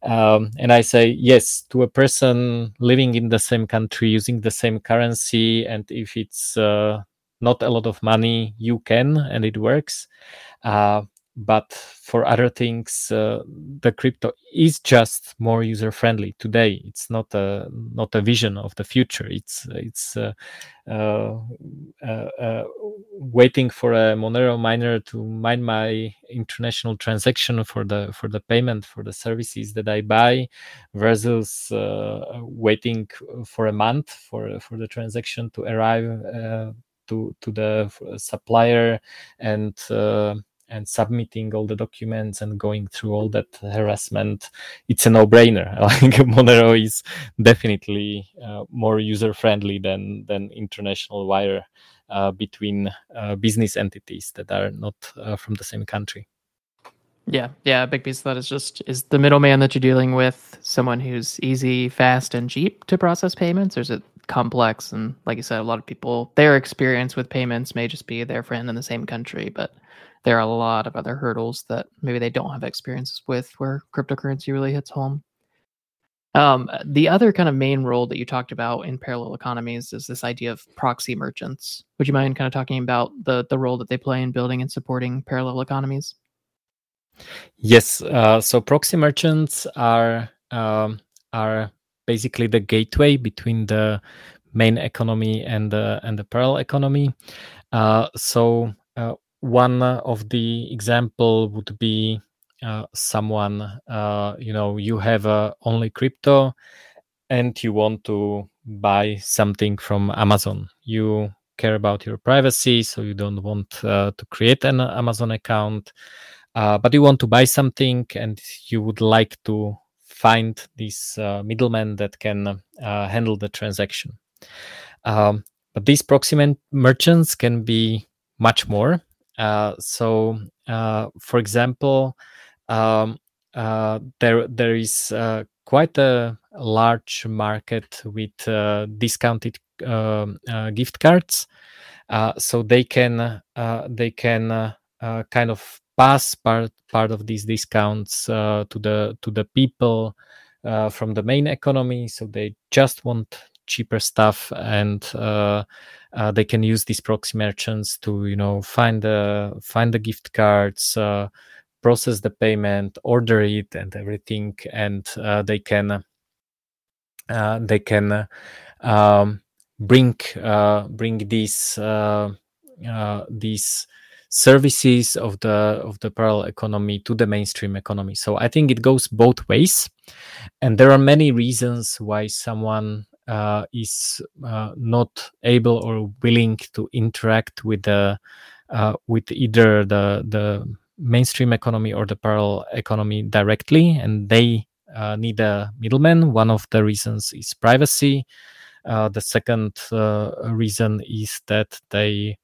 Um, and i say yes to a person living in the same country using the same currency and if it's uh, not a lot of money you can and it works. Uh, but for other things uh, the crypto is just more user friendly today. It's not a not a vision of the future. It's it's uh, uh, uh, uh waiting for a monero miner to mine my international transaction for the for the payment for the services that i buy versus uh, waiting for a month for for the transaction to arrive to to the supplier and and submitting all the documents and going through all that harassment, it's a no-brainer. Like Monero is definitely uh, more user-friendly than than international wire uh, between uh, business entities that are not uh, from the same country. Yeah, yeah. A big piece of that is just is the middleman that you're dealing with someone who's easy, fast, and cheap to process payments, or is it complex? And like you said, a lot of people their experience with payments may just be their friend in the same country, but there are a lot of other hurdles that maybe they don't have experiences with where cryptocurrency really hits home. Um, the other kind of main role that you talked about in parallel economies is this idea of proxy merchants. Would you mind kind of talking about the the role that they play in building and supporting parallel economies? Yes. Uh, so proxy merchants are um, are basically the gateway between the main economy and the and the parallel economy. Uh, so uh, one of the example would be uh, someone uh, you know you have uh, only crypto and you want to buy something from amazon. You care about your privacy so you don't want uh, to create an amazon account uh, but you want to buy something and you would like to find this uh, middleman that can handle the transaction. Um, but these proxy merchants can be much more so, uh, for example, um, uh, there there is quite a large market with uh, discounted um, uh, gift cards, uh, so they can they can kind of pass part part of these discounts to the to the people from the main economy. So they just want cheaper stuff and uh, uh, they can use these proxy merchants to you know find the find the gift cards uh, process the payment order it and everything. And uh, they can uh, they can um, bring bring these these services of the of the parallel economy to the mainstream economy. So i think it goes both ways. And there are many reasons why someone uh, is uh, not able or willing to interact with the uh, with either the the mainstream economy or the parallel economy directly, and they uh, need a middleman. One of the reasons is privacy. Uh, the second uh, reason is that they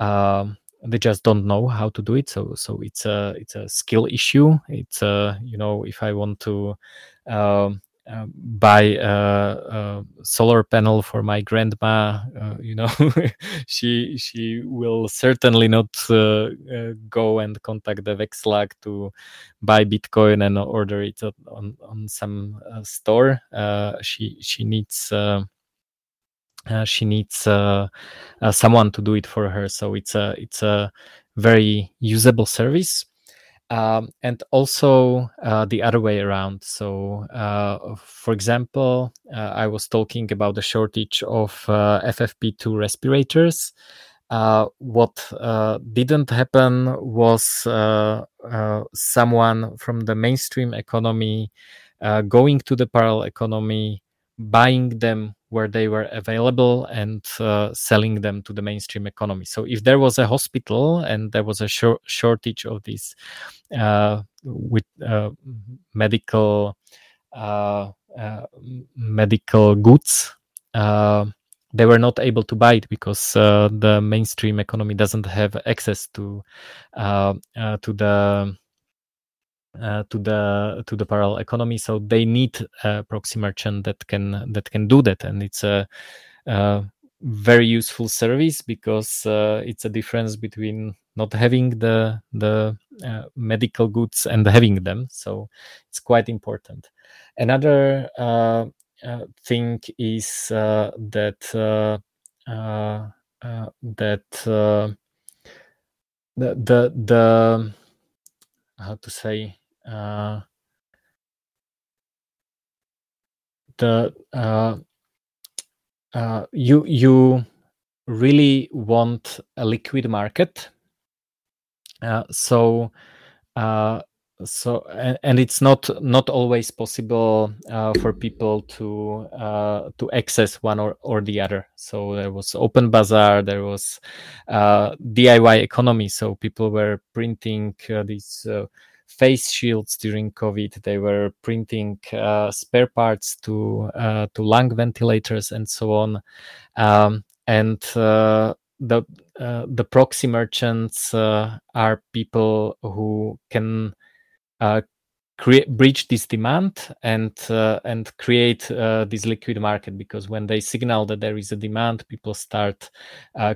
um, they just don't know how to do it. So so it's a it's a skill issue. It's a you know if I want to um, uh, buy a, a, solar panel for my grandma uh, you know she she will certainly not uh, uh, go and contact the Vekslák to buy bitcoin and order it on on some uh, store. She she needs she needs someone to do it for her. So it's a it's a very usable service um, and also uh, the other way around. So, uh, for example, uh, I was talking about the shortage of uh, FFP2 respirators. Uh, what uh, didn't happen was someone from the mainstream economy going to the parallel economy, buying them where they were available and uh, selling them to the mainstream economy. So if there was a hospital and there was a shor- shortage of these uh, with uh, medical uh, uh, medical goods, uh, they were not able to buy it because the mainstream economy doesn't have access to to the uh, to the to the parallel economy. So they need a proxy merchant that can that can do that. And it's a, a very useful service because uh, it's a difference between not having the the uh, medical goods and having them. So it's quite important. Another uh, uh, thing is that that the the the how to say uh, the uh, uh, you you really want a liquid market. Uh, so uh, so and, and, it's not not always possible uh, for people to uh, to access one or, or the other. So there was OpenBazaar there was uh, diy economy. So people were printing these face shields during COVID. They were printing uh, spare parts to uh, to lung ventilators and so on. Um, and uh, the uh, the proxy merchants uh, are people who can uh, create breach this demand and and create this liquid market because when they signal that there is a demand, people start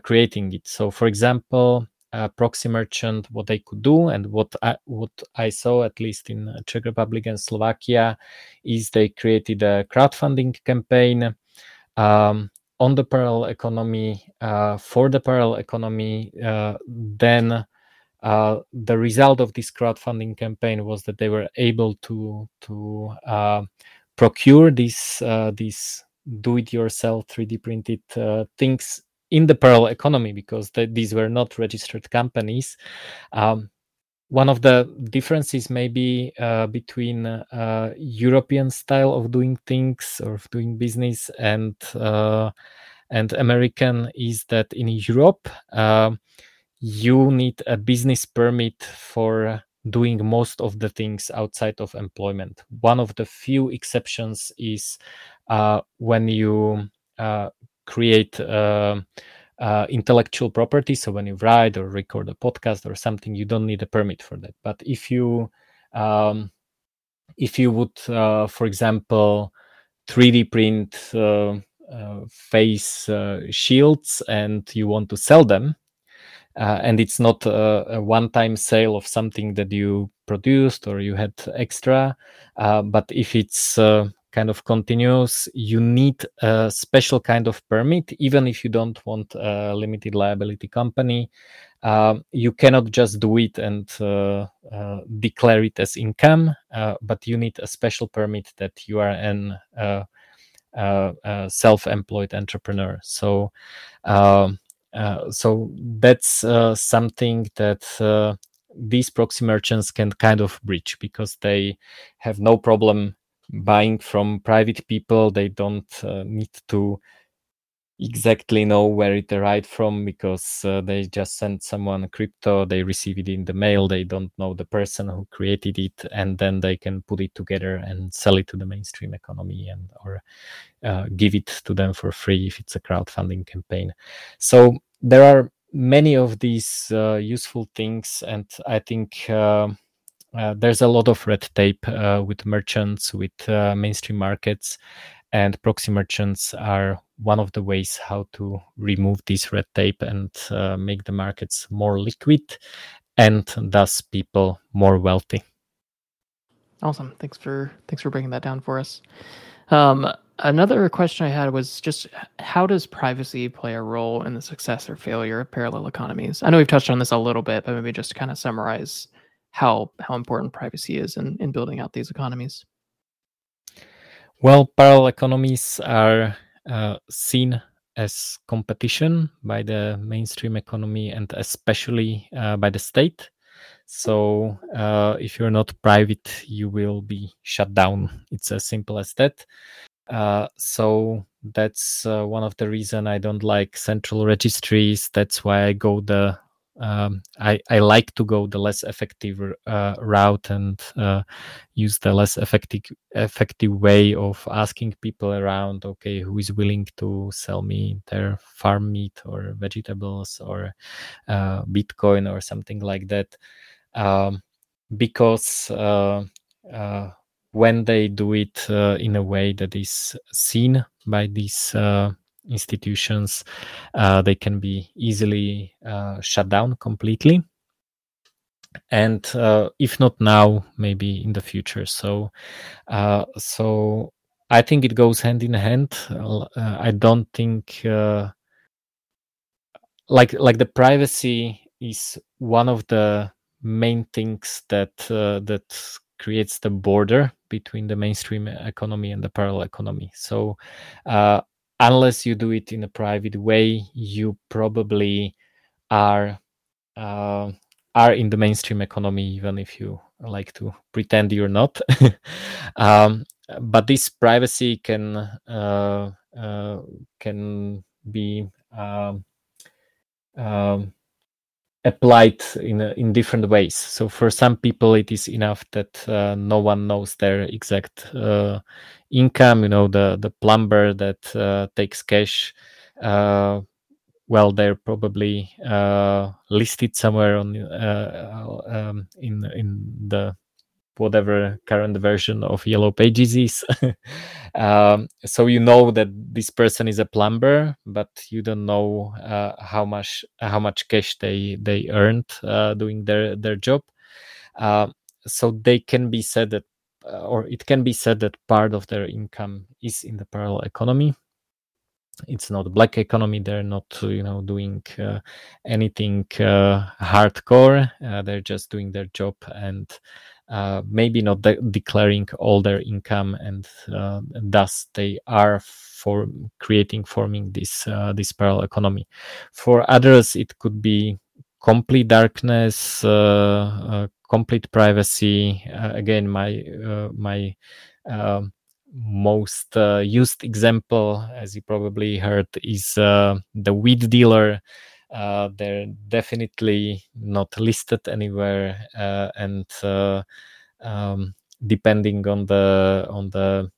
creating it. So, for example uh, proxy merchant what they could do and what I, what I saw at least in uh, Czech Republic and Slovakia is they created a crowdfunding campaign um, on the parallel economy uh, for the parallel economy uh, then uh, the result of this crowdfunding campaign was that they were able to to uh, procure these these do-it-yourself 3D printed things in the parallel economy because the, these were not registered companies. Um, one of the differences maybe uh, between uh, European style of doing things or of doing business and uh, and American is that in Europe um, you need a business permit for doing most of the things outside of employment. One of the few exceptions is uh, when you uh, create uh, uh, intellectual property. So when you write or record a podcast or something, you don't need a permit for that. But if you um, if you would, uh, for example, 3D print uh, uh, face uh, shields and you want to sell them, uh, and it's not a, a, one-time sale of something that you produced or you had extra, but if it's kind of continuous, you need a special kind of permit, even if you don't want a limited liability company. Uh, you cannot just do it and uh, uh, declare it as income, but you need a special permit that you are an self-employed entrepreneur. So, um, so that's something that these proxy merchants can kind of breach because they have no problem buying from private people. They don't uh, need to exactly know where it arrived from because uh, they just send someone crypto they receive it in the mail they don't know the person who created it and then they can put it together and sell it to the mainstream economy and or uh, give it to them for free if it's a crowdfunding campaign so there are many of these uh, useful things and i think uh, there's a lot of red tape uh, with merchants with uh, mainstream markets and proxy merchants are one of the ways how to remove this red tape and uh, make the markets more liquid and thus people more wealthy. Awesome. Thanks for thanks for breaking that down for us. Um, another question i had was just how does privacy play a role in the success or failure of parallel economies? I know we've touched on this a little bit but maybe just kind of summarize how how important privacy is in, in building out these economies well, parallel economies are uh, seen as competition by the mainstream economy and especially uh, by the state. So, uh, if you're not private, you will be shut down. It's as simple as that. Uh, so that's uh, one of the reason I don't like central registries. That's why I go the um, I, I like to go the less effective uh, route and uh, use the less effective effective way of asking people around okay who is willing to sell me their farm meat or vegetables or uh, bitcoin or something like that? Um, because uh, uh, when they do it uh, in a way that is seen by these institutions, uh, they can be easily uh, shut down completely. And uh, if not now, maybe in the future. So, uh, so I think it goes hand in hand. Uh, I don't think uh, like like the privacy is one of the main things that that creates the border between the mainstream economy and the parallel economy. So uh, unless you do it in a private way, you probably are uh, are in the mainstream economy, even if you like to pretend you're not. um, but this privacy can uh, uh, can be um, um, applied in in different ways. So for some people, it is enough that uh, no one knows their exact uh, income. You know, the the plumber that uh, takes cash. Uh, well, they're probably uh, listed somewhere on uh, um, in in the whatever current version of yellow pages is. Um, so you know that this person is a plumber but you don't know uh, how much how much cash they they earned uh, doing their their job. Uh, so they can be said that uh, or it can be said that part of their income is in the parallel economy. It's not black economy. They're not you know doing uh, anything uh, hardcore. They're just doing their job and uh, maybe not de- declaring all their income and, uh, thus they are for creating forming this uh, this parallel economy. For others it could be complete darkness uh, uh, complete privacy. Again my my um, most used example as you probably heard is the weed dealer uh, they're definitely not listed anywhere, uh, and uh, um, depending on the on the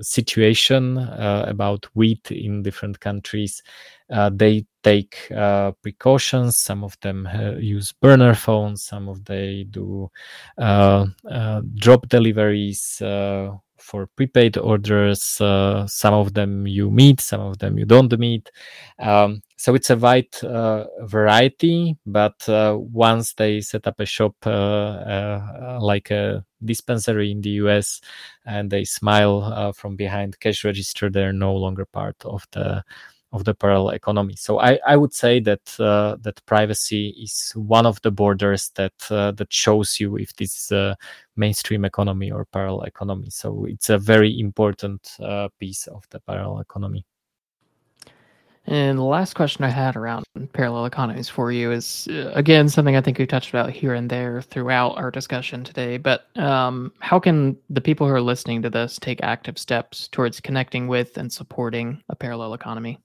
situation about wheat in different countries. they take precautions. Some of them use burner phones. Some of they do drop deliveries for prepaid orders. Uh, some of them you meet, some of them you don't meet. Um, so it's a wide uh, variety. But uh, once they set up a shop uh, like a dispensary in the US and they smile from behind cash register, they're no longer part of the of the parallel economy. So I, I would say that uh, that privacy is one of the borders that uh, that shows you if this is a mainstream economy or parallel economy. So it's a very important uh, piece of the parallel economy. And the last question I had around parallel economies for you is uh, again something I think we touched about here and there throughout our discussion today. But um, how can the people who are listening to this take active steps towards connecting with and supporting a parallel economy?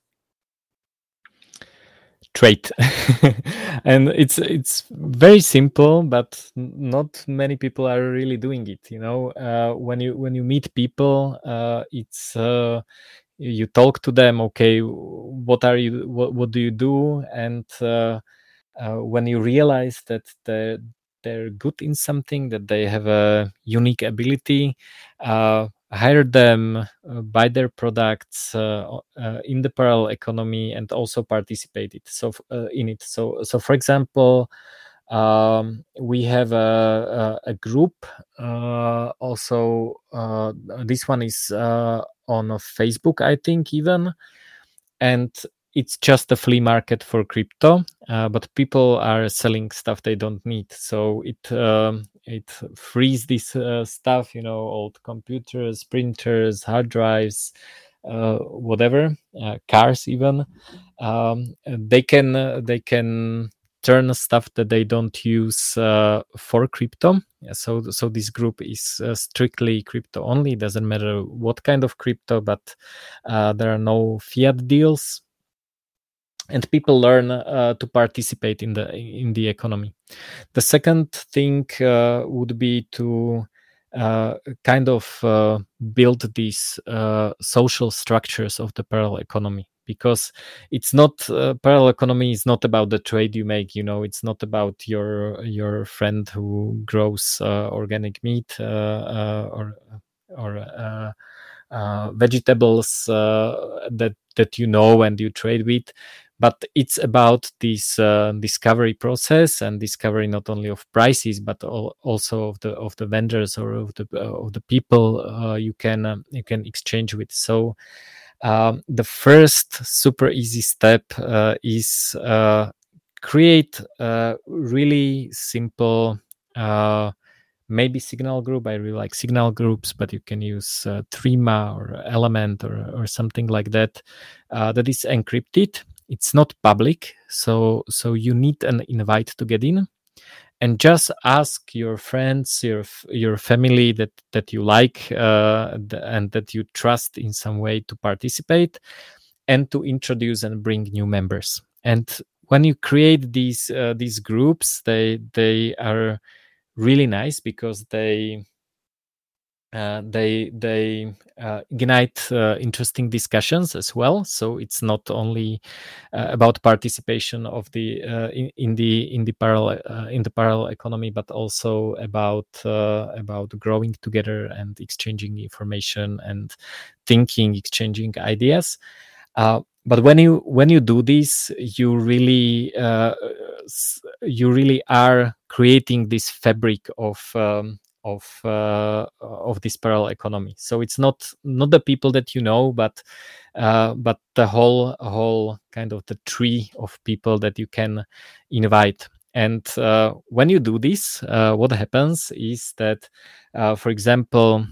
trait and it's it's very simple but not many people are really doing it you know uh, when you when you meet people uh, it's uh, you talk to them okay what are you what, what do you do and uh, uh, when you realize that they're, they're good in something that they have a unique ability uh, hire them, uh, buy their products uh, uh, in the parallel economy, and also participate it. So in it. So so for example. Um, we have a, a, a group uh, also uh, this one is uh, on facebook i think even and it's just a flea market for crypto, uh, but people are selling stuff they don't need. So it um, it frees this uh, stuff, you know, old computers, printers, hard drives, uh, whatever, uh, cars even. Um, they can uh, they can turn stuff that they don't use uh, for crypto. So so this group is strictly crypto only. It doesn't matter what kind of crypto, but there are no fiat deals and people learn uh, to participate in the in the economy. The second thing uh, would be to uh, kind of uh, build these uh, social structures of the parallel economy because it's not uh, parallel economy is not about the trade you make you know it's not about your your friend who grows organic meat or or vegetables that that you know and you trade with. But it's about this uh, discovery process and discovery not only of prices but also of the of the vendors or of the uh, of the people uh, you can um, you can exchange with. So um, the first super easy step uh, is uh, create a really simple uh, maybe signal group. I really like signal groups but you can use uh, Threema or element or, or something like that uh, that is encrypted. It's not public so so you need an invite to get in and just ask your friends your your family that that you like uh, and that you trust in some way to participate and to introduce and bring new members. And when you create these uh, these groups they they are really nice because they uh, they they uh, ignite uh, interesting discussions as well. So it's not only uh, about participation of the uh, in, in, the in the parallel in the parallel economy, but also about about growing together and exchanging information and thinking, exchanging ideas. but when you when you do this, you really you really are creating this fabric of um, of uh, of this parallel economy. So it's not not the people that you know, but uh, but the whole whole kind of the tree of people that you can invite. And uh, when you do this, uh, what happens is that, uh, for example,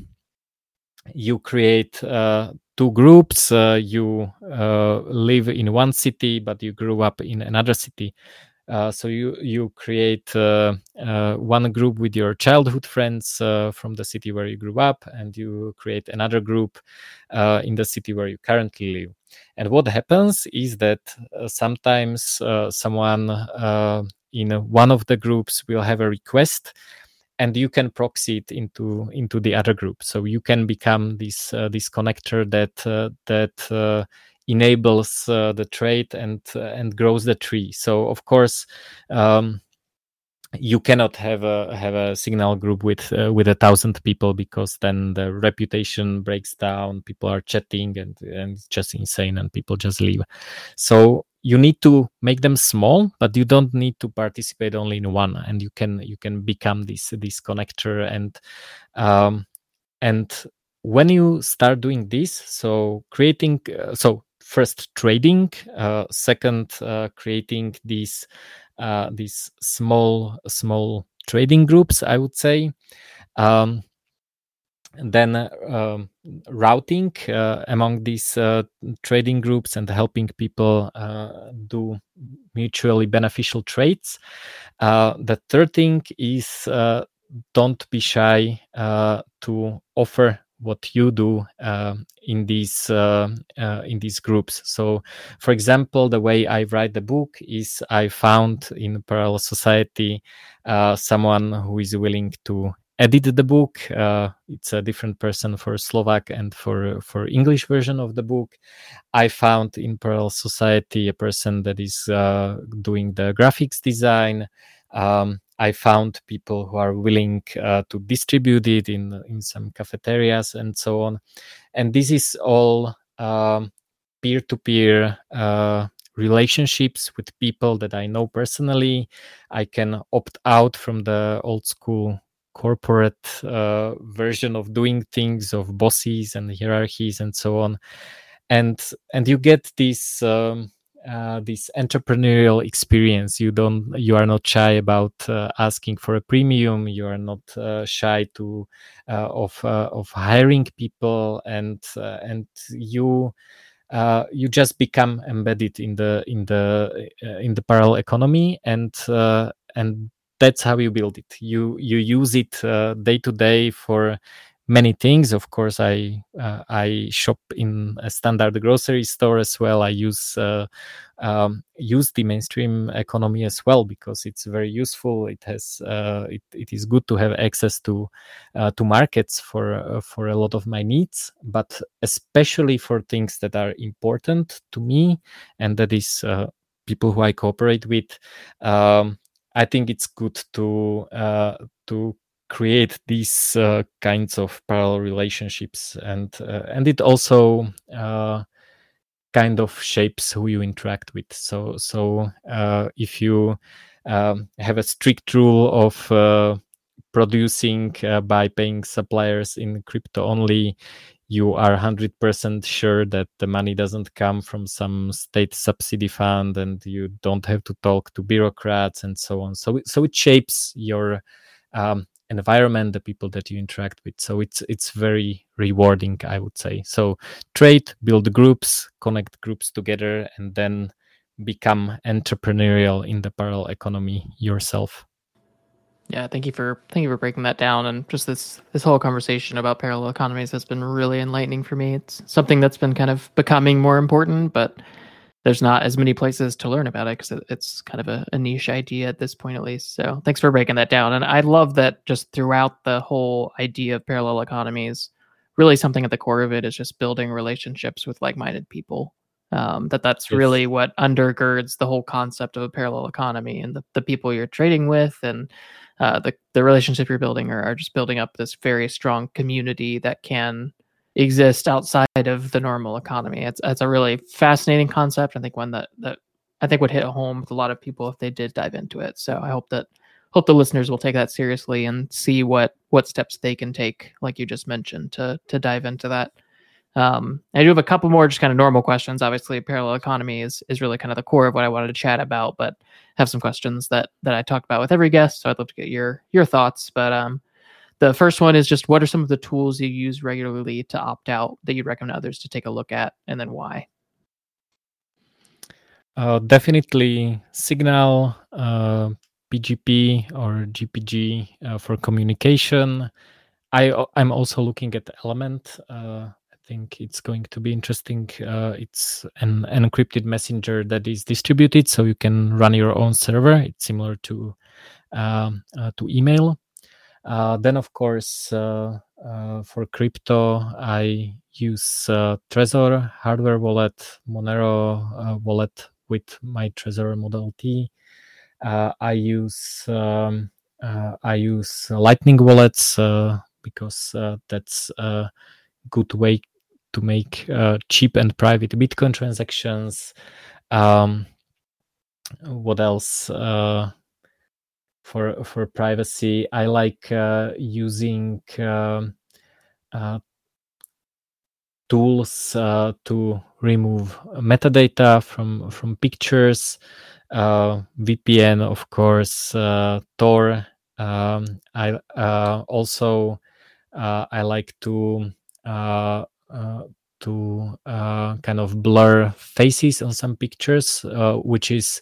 you create uh, two groups. you live in one city, but you grew up in another city. Uh, so you you create uh, uh, one group with your childhood friends uh, from the city where you grew up, and you create another group uh, in the city where you currently live. And what happens is that sometimes someone in one of the groups will have a request, and you can proxy it into into the other group. So you can become this this connector that that enables uh, the trade and uh, and grows the tree. So of course. Um, you cannot have a have a signal group with uh, with a thousand people because then the reputation breaks down people are chatting and and it's just insane and people just leave so you need to make them small but you don't need to participate only in one and you can you can become this this connector and um and when you start doing this so creating uh, so first trading uh, second uh, creating these uh, these small small trading groups i would say. Um, then uh, routing uh, among these uh, trading groups and helping people do mutually beneficial trades. The third thing is don't be shy to offer what you do uh, in these uh, uh, in these groups. So, for example, the way I write the book is I found in Parallel Society uh, someone who is willing to edit the book. Uh, it's a different person for Slovak and for for English version of the book. I found in Parallel Society a person that is uh, doing the graphics design. Um, I found people who are willing uh, to distribute it in in some cafeterias and so on. And this is all peer to peer relationships with people that I know personally. I can opt out from the old school corporate uh, version of doing things of bosses and hierarchies and so on and and you get this um, uh, this entrepreneurial experience. You don't you are not shy about uh, asking for a premium. You are not uh, shy to uh, of uh, of hiring people and uh, and you you just become embedded in the in the in the parallel economy and and that's how you build it. You you use it day to day for many things. Of course, I uh, I shop in a standard grocery store as well. I use uh, um, use the mainstream economy as well because it's very useful. It has uh, it, it is good to have access to uh, to markets for uh, for a lot of my needs, but especially for things that are important to me, and that is uh, people who I cooperate with. Um, I think it's good to to create these uh, kinds of parallel relationships and uh, and it also uh, kind of shapes who you interact with. So so uh, if you um, have a strict rule of uh, producing uh, by paying suppliers in crypto only you are 100% sure that the money doesn't come from some state subsidy fund and you don't have to talk to bureaucrats and so on. So so it shapes your um, environment the people that you interact with. So it's it's very rewarding i would say. So trade build groups connect groups together and then become entrepreneurial in the parallel economy yourself. Yeah thank you for thank you for breaking that down. And just this this whole conversation about parallel economies has been really enlightening for me. It's something that's been kind of becoming more important but there's not as many places to learn about it because it's kind of a, a, niche idea at this point, at least. So thanks for breaking that down. And I love that just throughout the whole idea of parallel economies, really something at the core of it is just building relationships with like-minded people. Um, that that's yes. really what undergirds the whole concept of a parallel economy and the, the people you're trading with and uh, the, the relationship you're building are, are just building up this very strong community that can exist outside of the normal economy. It's it's a really fascinating concept. I think one that that I think would hit home with a lot of people if they did dive into it. So I hope that hope the listeners will take that seriously and see what what steps they can take, like you just mentioned, to to dive into that. Um, I do have a couple more just kind of normal questions. Obviously, parallel economy is is really kind of the core of what I wanted to chat about, but have some questions that that I talk about with every guest. So I'd love to get your your thoughts. But um, the first one is just what are some of the tools you use regularly to opt out that you'd recommend others to take a look at, and then why? Uh, definitely Signal, uh, PGP or GPG uh, for communication. I I'm also looking at Element. Uh, I think it's going to be interesting. Uh, it's an, an, encrypted messenger that is distributed, so you can run your own server. It's similar to um, uh, to email. Uh, then, of course, uh, uh, for crypto, I use Trezor hardware wallet, Monero wallet with my Trezor Model T. I use um, I use Lightning wallets because that's a good way to make uh, cheap and private Bitcoin transactions. Um, what else? For for privacy. I like uh, using um, uh, tools uh, to remove metadata from from pictures. Uh, VPN, of course, uh, Tor. Um, I also I like to to kind of blur faces on some pictures, which is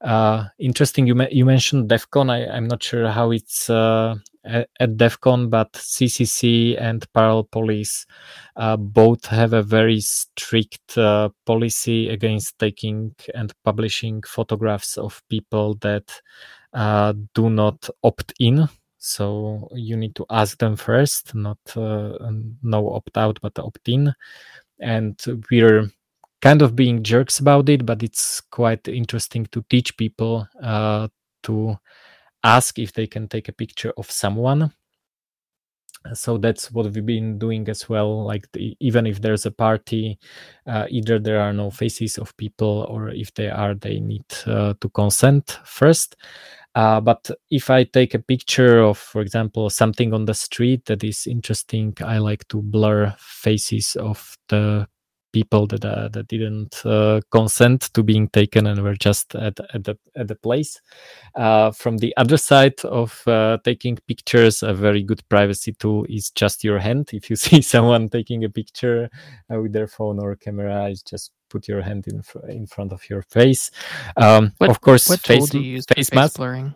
uh, interesting. You ma- you mentioned DEF CON. I, am not sure how it's uh, at, at DEF CON, but CCC and Parallel Polis uh, both have a very strict uh, policy against taking and publishing photographs of people that uh, do not opt in. So you need to ask them first, not uh, no opt out, but opt in. And we're kind of being jerks about it, but it's quite interesting to teach people uh, to ask if they can take a picture of someone. So that's what we've been doing as well. Like the, even if there's a party, uh, either there are no faces of people, or if they are, they need uh, to consent first. Uh, but if I take a picture of, for example, something on the street that is interesting, I like to blur faces of the people that uh, that didn't uh, consent to being taken and were just at, at the at the place. Uh, from the other side of uh, taking pictures, a very good privacy tool is just your hand. If you see someone taking a picture uh, with their phone or camera, is just put your hand in fr- in front of your face. Um, what, of course, what face, tool do you use face, face mask. blurring?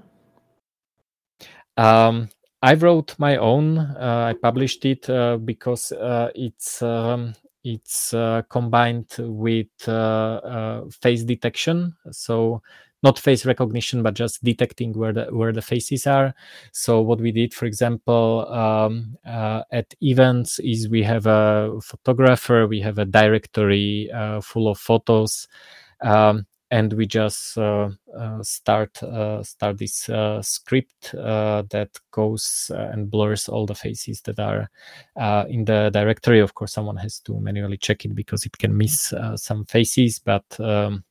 Um, I wrote my own. Uh, I published it uh, because uh, it's um, it's uh, combined with uh, uh, face detection. So not face recognition but just detecting where the where the faces are. So what we did for example um, uh, at events is we have a photographer we have a directory uh, full of photos. Um, and we just uh, uh, start uh, start this script that goes and blurs all the faces that are in the directory. Of course, someone has to manually check it because it can miss some faces, but um,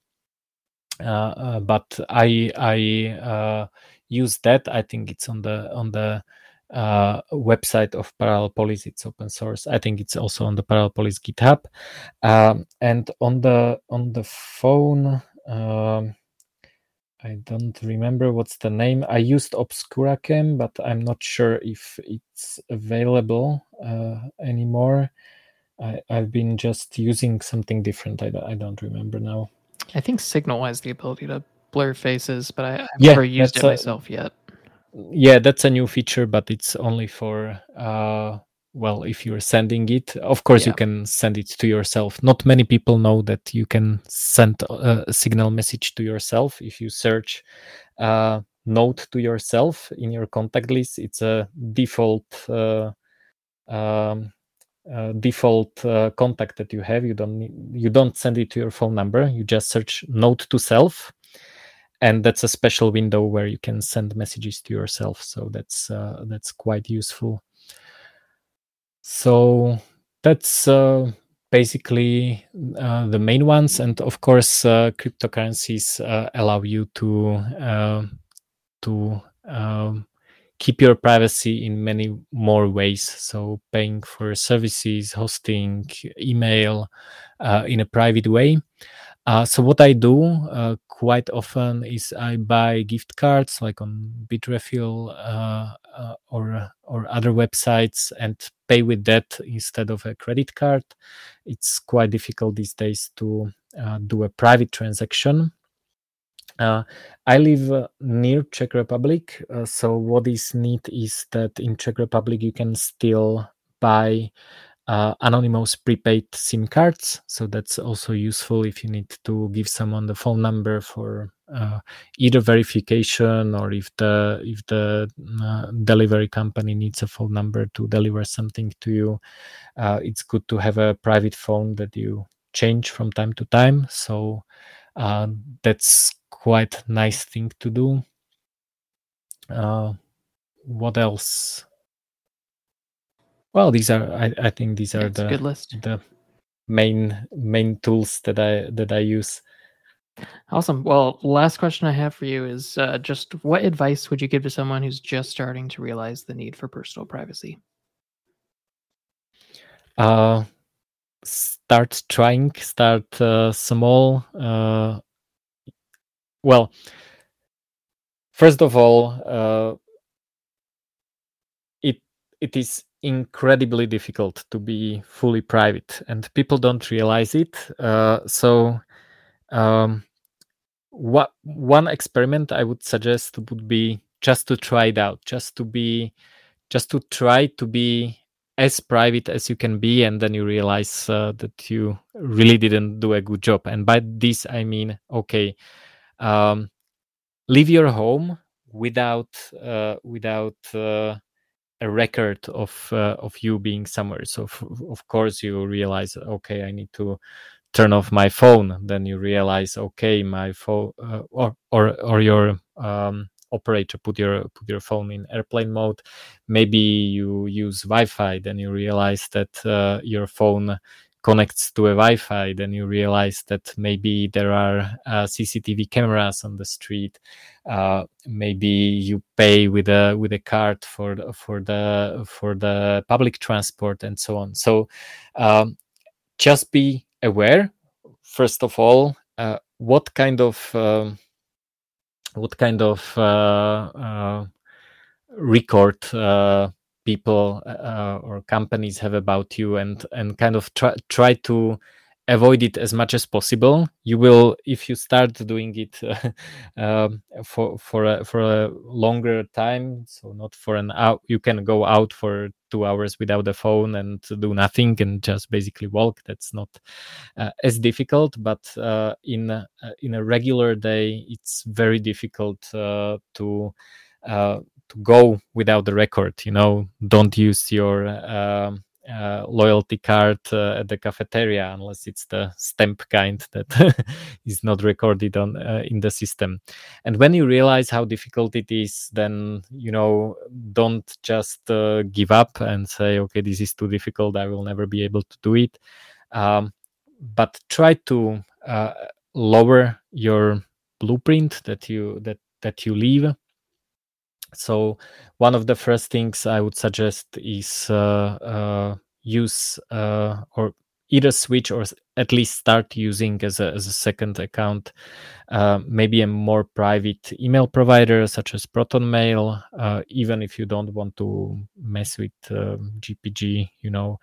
but I I use that. I think it's on the on the uh, website of Parallel Polis. It's open source. I think it's also on the Parallel Polis GitHub. Um, and on the on the phone, um, I don't remember what's the name. I used ObscuraCam, but I'm not sure if it's available uh, anymore. I, have been just using something different. I, I don't remember now. I think Signal has the ability to blur faces, but I, have yeah, never used it a, myself yet. Yeah, that's a new feature, but it's only for uh, well if you're sending it of course yeah. you can send it to yourself. Not many people know that you can send a signal message to yourself. If you search uh, note to yourself in your contact list it's a default uh, um, uh, default uh, contact that you have. You don't need, you don't send it to your phone number. You just search note to self. And that's a special window where you can send messages to yourself. So that's uh, that's quite useful so that's uh, basically uh, the main ones, and of course, uh, cryptocurrencies uh, allow you to uh, to um, keep your privacy in many more ways. So paying for services, hosting, email uh, in a private way. Uh, so what I do uh, quite often is I buy gift cards like on Bitrefill uh, uh, or or other websites and pay with that instead of a credit card. It's quite difficult these days to uh, do a private transaction. Uh, I live near Czech Republic, so what is neat is that in Czech Republic you can still buy uh, anonymous prepaid SIM cards. So that's also useful if you need to give someone the phone number for uh, either verification or if the if the uh, delivery company needs a phone number to deliver something to you. Uh, it's good to have a private phone that you change from time to time. So uh, that's quite nice thing to do. Uh, what else? Well, these are I, I think these are the good list. the main main tools that I that I use. Awesome. Well, last question I have for you is uh, just what advice would you give to someone who's just starting to realize the need for personal privacy? Uh, start trying. Start uh, small. Uh, well, first of all, uh, it it is incredibly difficult to be fully private and people don't realize it. Uh, so um, what one experiment i would suggest would be just to try it out just to be just to try to be as private as you can be and then you realize uh, that you really didn't do a good job. And by this i mean okay um, leave your home without uh, without uh, a record of uh, of you being somewhere. So f- of course you realize okay i need to turn off my phone. Then you realize okay my phone uh, or or or your um, operator put your put your phone in airplane mode. Maybe you use wi-fi. Then you realize that uh, your phone connects to a Wi-Fi, then you realize that maybe there are uh, CCTV cameras on the street. Uh, maybe you pay with a with a card for the, for the for the public transport and so on. So um, just be aware, first of all, uh, what kind of um, what kind of uh, uh, record uh, people uh, or companies have about you and and kind of try try to avoid it as much as possible. You will if you start doing it uh, um, for for a, for a longer time so not for an hour you can go out for two hours without a phone and do nothing and just basically walk. That's not uh, as difficult but uh, in uh, in a regular day it's very difficult uh, to uh, to go without the record you know? Don't use your uh, uh, loyalty card uh, at the cafeteria unless it's the stamp kind that is not recorded on uh, in the system. And when you realize how difficult it is then you know don't just uh, give up and say okay this is too difficult. I will never be able to do it. Um, but try to uh, lower your blueprint that you that that you leave so one of the first things I would suggest is uh, uh, use uh, or either switch or at least start using as a, as a second account uh, maybe a more private email provider such as protonmail uh, even if you don't want to mess with gpg um, you know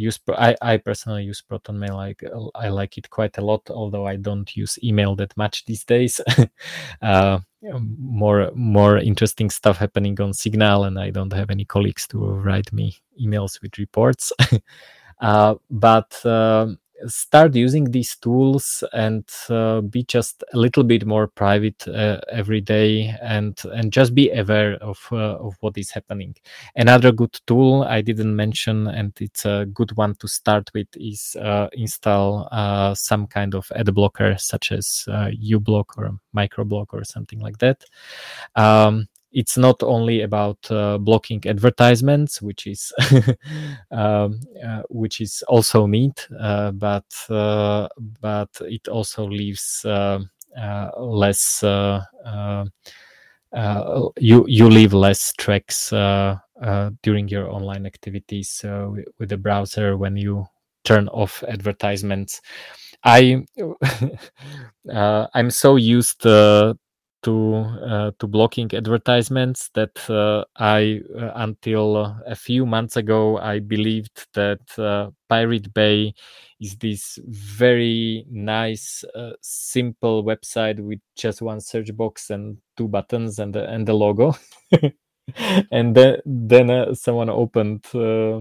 use I, I personally use protonmail I, I like it quite a lot although i don't use email that much these days. Uh, more more interesting stuff happening on signal and i don't have any colleagues to write me emails with reports. Uh, but um, start using these tools and uh, be just a little bit more private uh, every day and and just be aware of uh, of what is happening. Another good tool i didn't mention and it's a good one to start with is uh, install uh, some kind of ad blocker such as uh, uBlock or microblock or something like that. Um, it's not only about uh, blocking advertisements, which is um, uh, which is also neat, uh, but uh, but it also leaves uh, uh, less. you you leave less tracks during your online activities with the browser when you turn off advertisements. I I'm so used to uh, to to blocking advertisements that uh, I uh, until a few months ago I believed that uh, Pirate Bay is this very nice uh, simple website with just one search box and two buttons and and the logo. And then then uh, someone opened uh,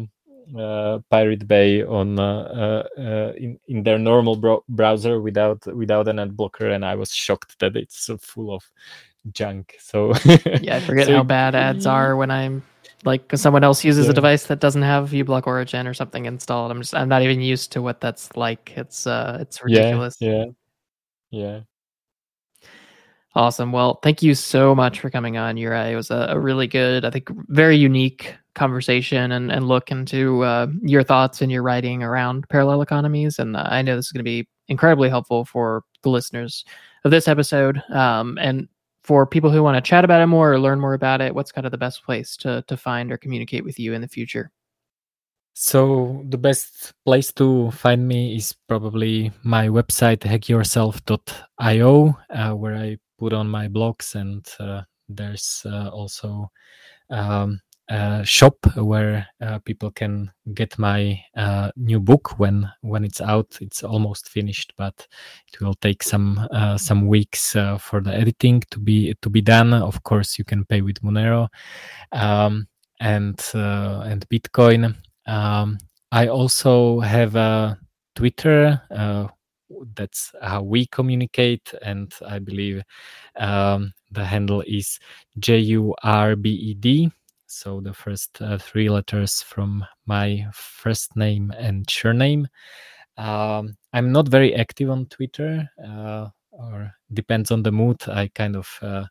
Pirate Bay on uh, uh, in in their normal bro- browser without without an ad blocker, and I was shocked that it's so full of junk. So yeah, I forget so, how bad ads are when I'm like someone else uses yeah. a device that doesn't have uBlock Origin or something installed. I'm just I'm not even used to what that's like. It's uh it's ridiculous. Yeah, yeah, yeah. Awesome. Well, thank you so much for coming on, Juraj. It was a, a really good, I think, very unique conversation and, and look into uh, your thoughts and your writing around parallel economies. And uh, I know this is going to be incredibly helpful for the listeners of this episode. Um, and for people who want to chat about it more or learn more about it, what's kind of the best place to to find or communicate with you in the future? So the best place to find me is probably my website hackyourself.io, uh, where I put on my blogs, and uh, there's uh, also um, uh, shop where uh, people can get my uh, new book when when it's out. It's almost finished, but it will take some uh, some weeks uh, for the editing to be to be done. Of course, you can pay with Monero um, and uh, and Bitcoin. Um, I also have a Twitter. that's how we communicate, and I believe um, the handle is J U R B E D so the first uh, three letters from my first name and surname. Um, I'm not very active on Twitter, uh, or depends on the mood. I kind of uh,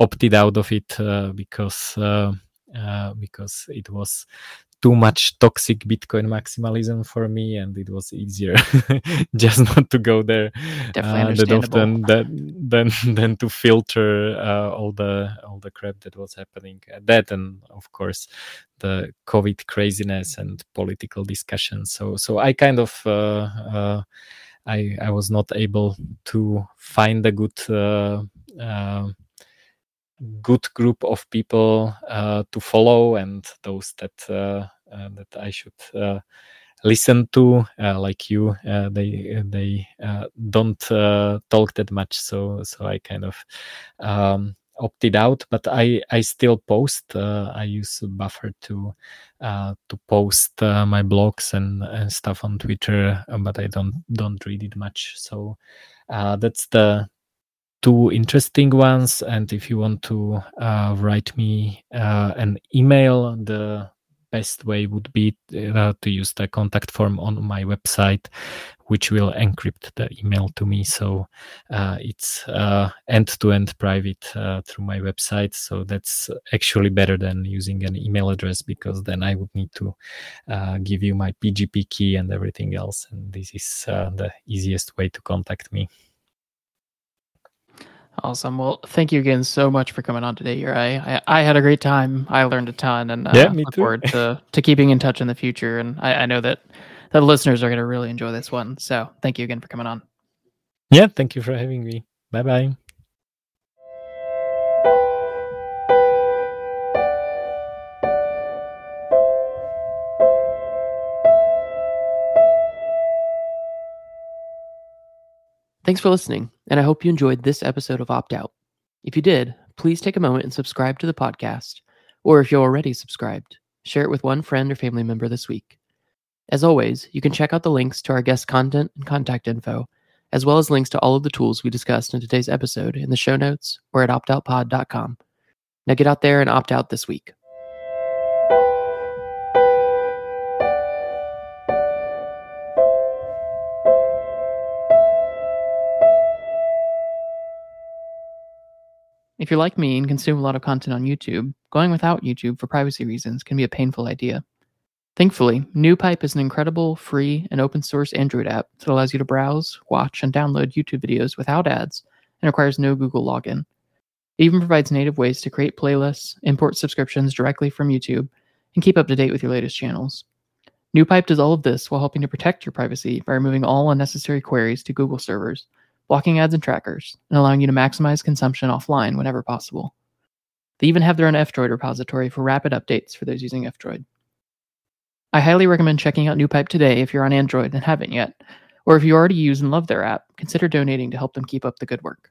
opted out of it uh, because uh, uh, because it was too much toxic Bitcoin maximalism for me, and it was easier just not to go there uh, that often than than than to filter uh, all the all the crap that was happening. At that and of course the COVID craziness and political discussion. So so I kind of. Uh, uh I, I was not able to find a good uh, uh, good group of people uh, to follow and those that uh, uh, that I should listen to like you they they don't talk that much. So so i kind of um, opted out but i i still post uh, i use buffer to uh, to post uh, my blogs and, and stuff on twitter but i don't don't read it much. So that's the two interesting ones. And if you want to uh, write me uh, an email, the best way would be uh, to use the contact form on my website, which will encrypt the email to me. So uh, it's end to end private uh, through my website. So that's actually better than using an email address because then I would need to uh, give you my PGP key and everything else. And this is the easiest way to contact me. Awesome. Well, thank you again so much for coming on today, Juraj. I, I had a great time. I learned a ton, and uh, yeah, me look too. forward to, to keeping in touch in the future. And I, I know that the listeners are going to really enjoy this one. So thank you again for coming on. Yeah, thank you for having me. Bye bye. Thanks for listening, and I hope you enjoyed this episode of Opt Out. If you did, please take a moment and subscribe to the podcast, or if you're already subscribed, share it with one friend or family member this week. As always, you can check out the links to our guest content and contact info, as well as links to all of the tools we discussed in today's episode in the show notes or at optoutpod.com. Now get out there and opt out this week. If you're like me and consume a lot of content on YouTube, going without YouTube for privacy reasons can be a painful idea. Thankfully, NewPipe is an incredible, free, and open source Android app that allows you to browse, watch, and download YouTube videos without ads and requires no Google login. It even provides native ways to create playlists, import subscriptions directly from YouTube, and keep up to date with your latest channels. NewPipe does all of this while helping to protect your privacy by removing all unnecessary queries to Google servers blocking ads and trackers, and allowing you to maximize consumption offline whenever possible. They even have their own F-Droid repository for rapid updates for those using F-Droid. I highly recommend checking out NewPipe today if you're on Android and haven't yet, or if you already use and love their app, consider donating to help them keep up the good work.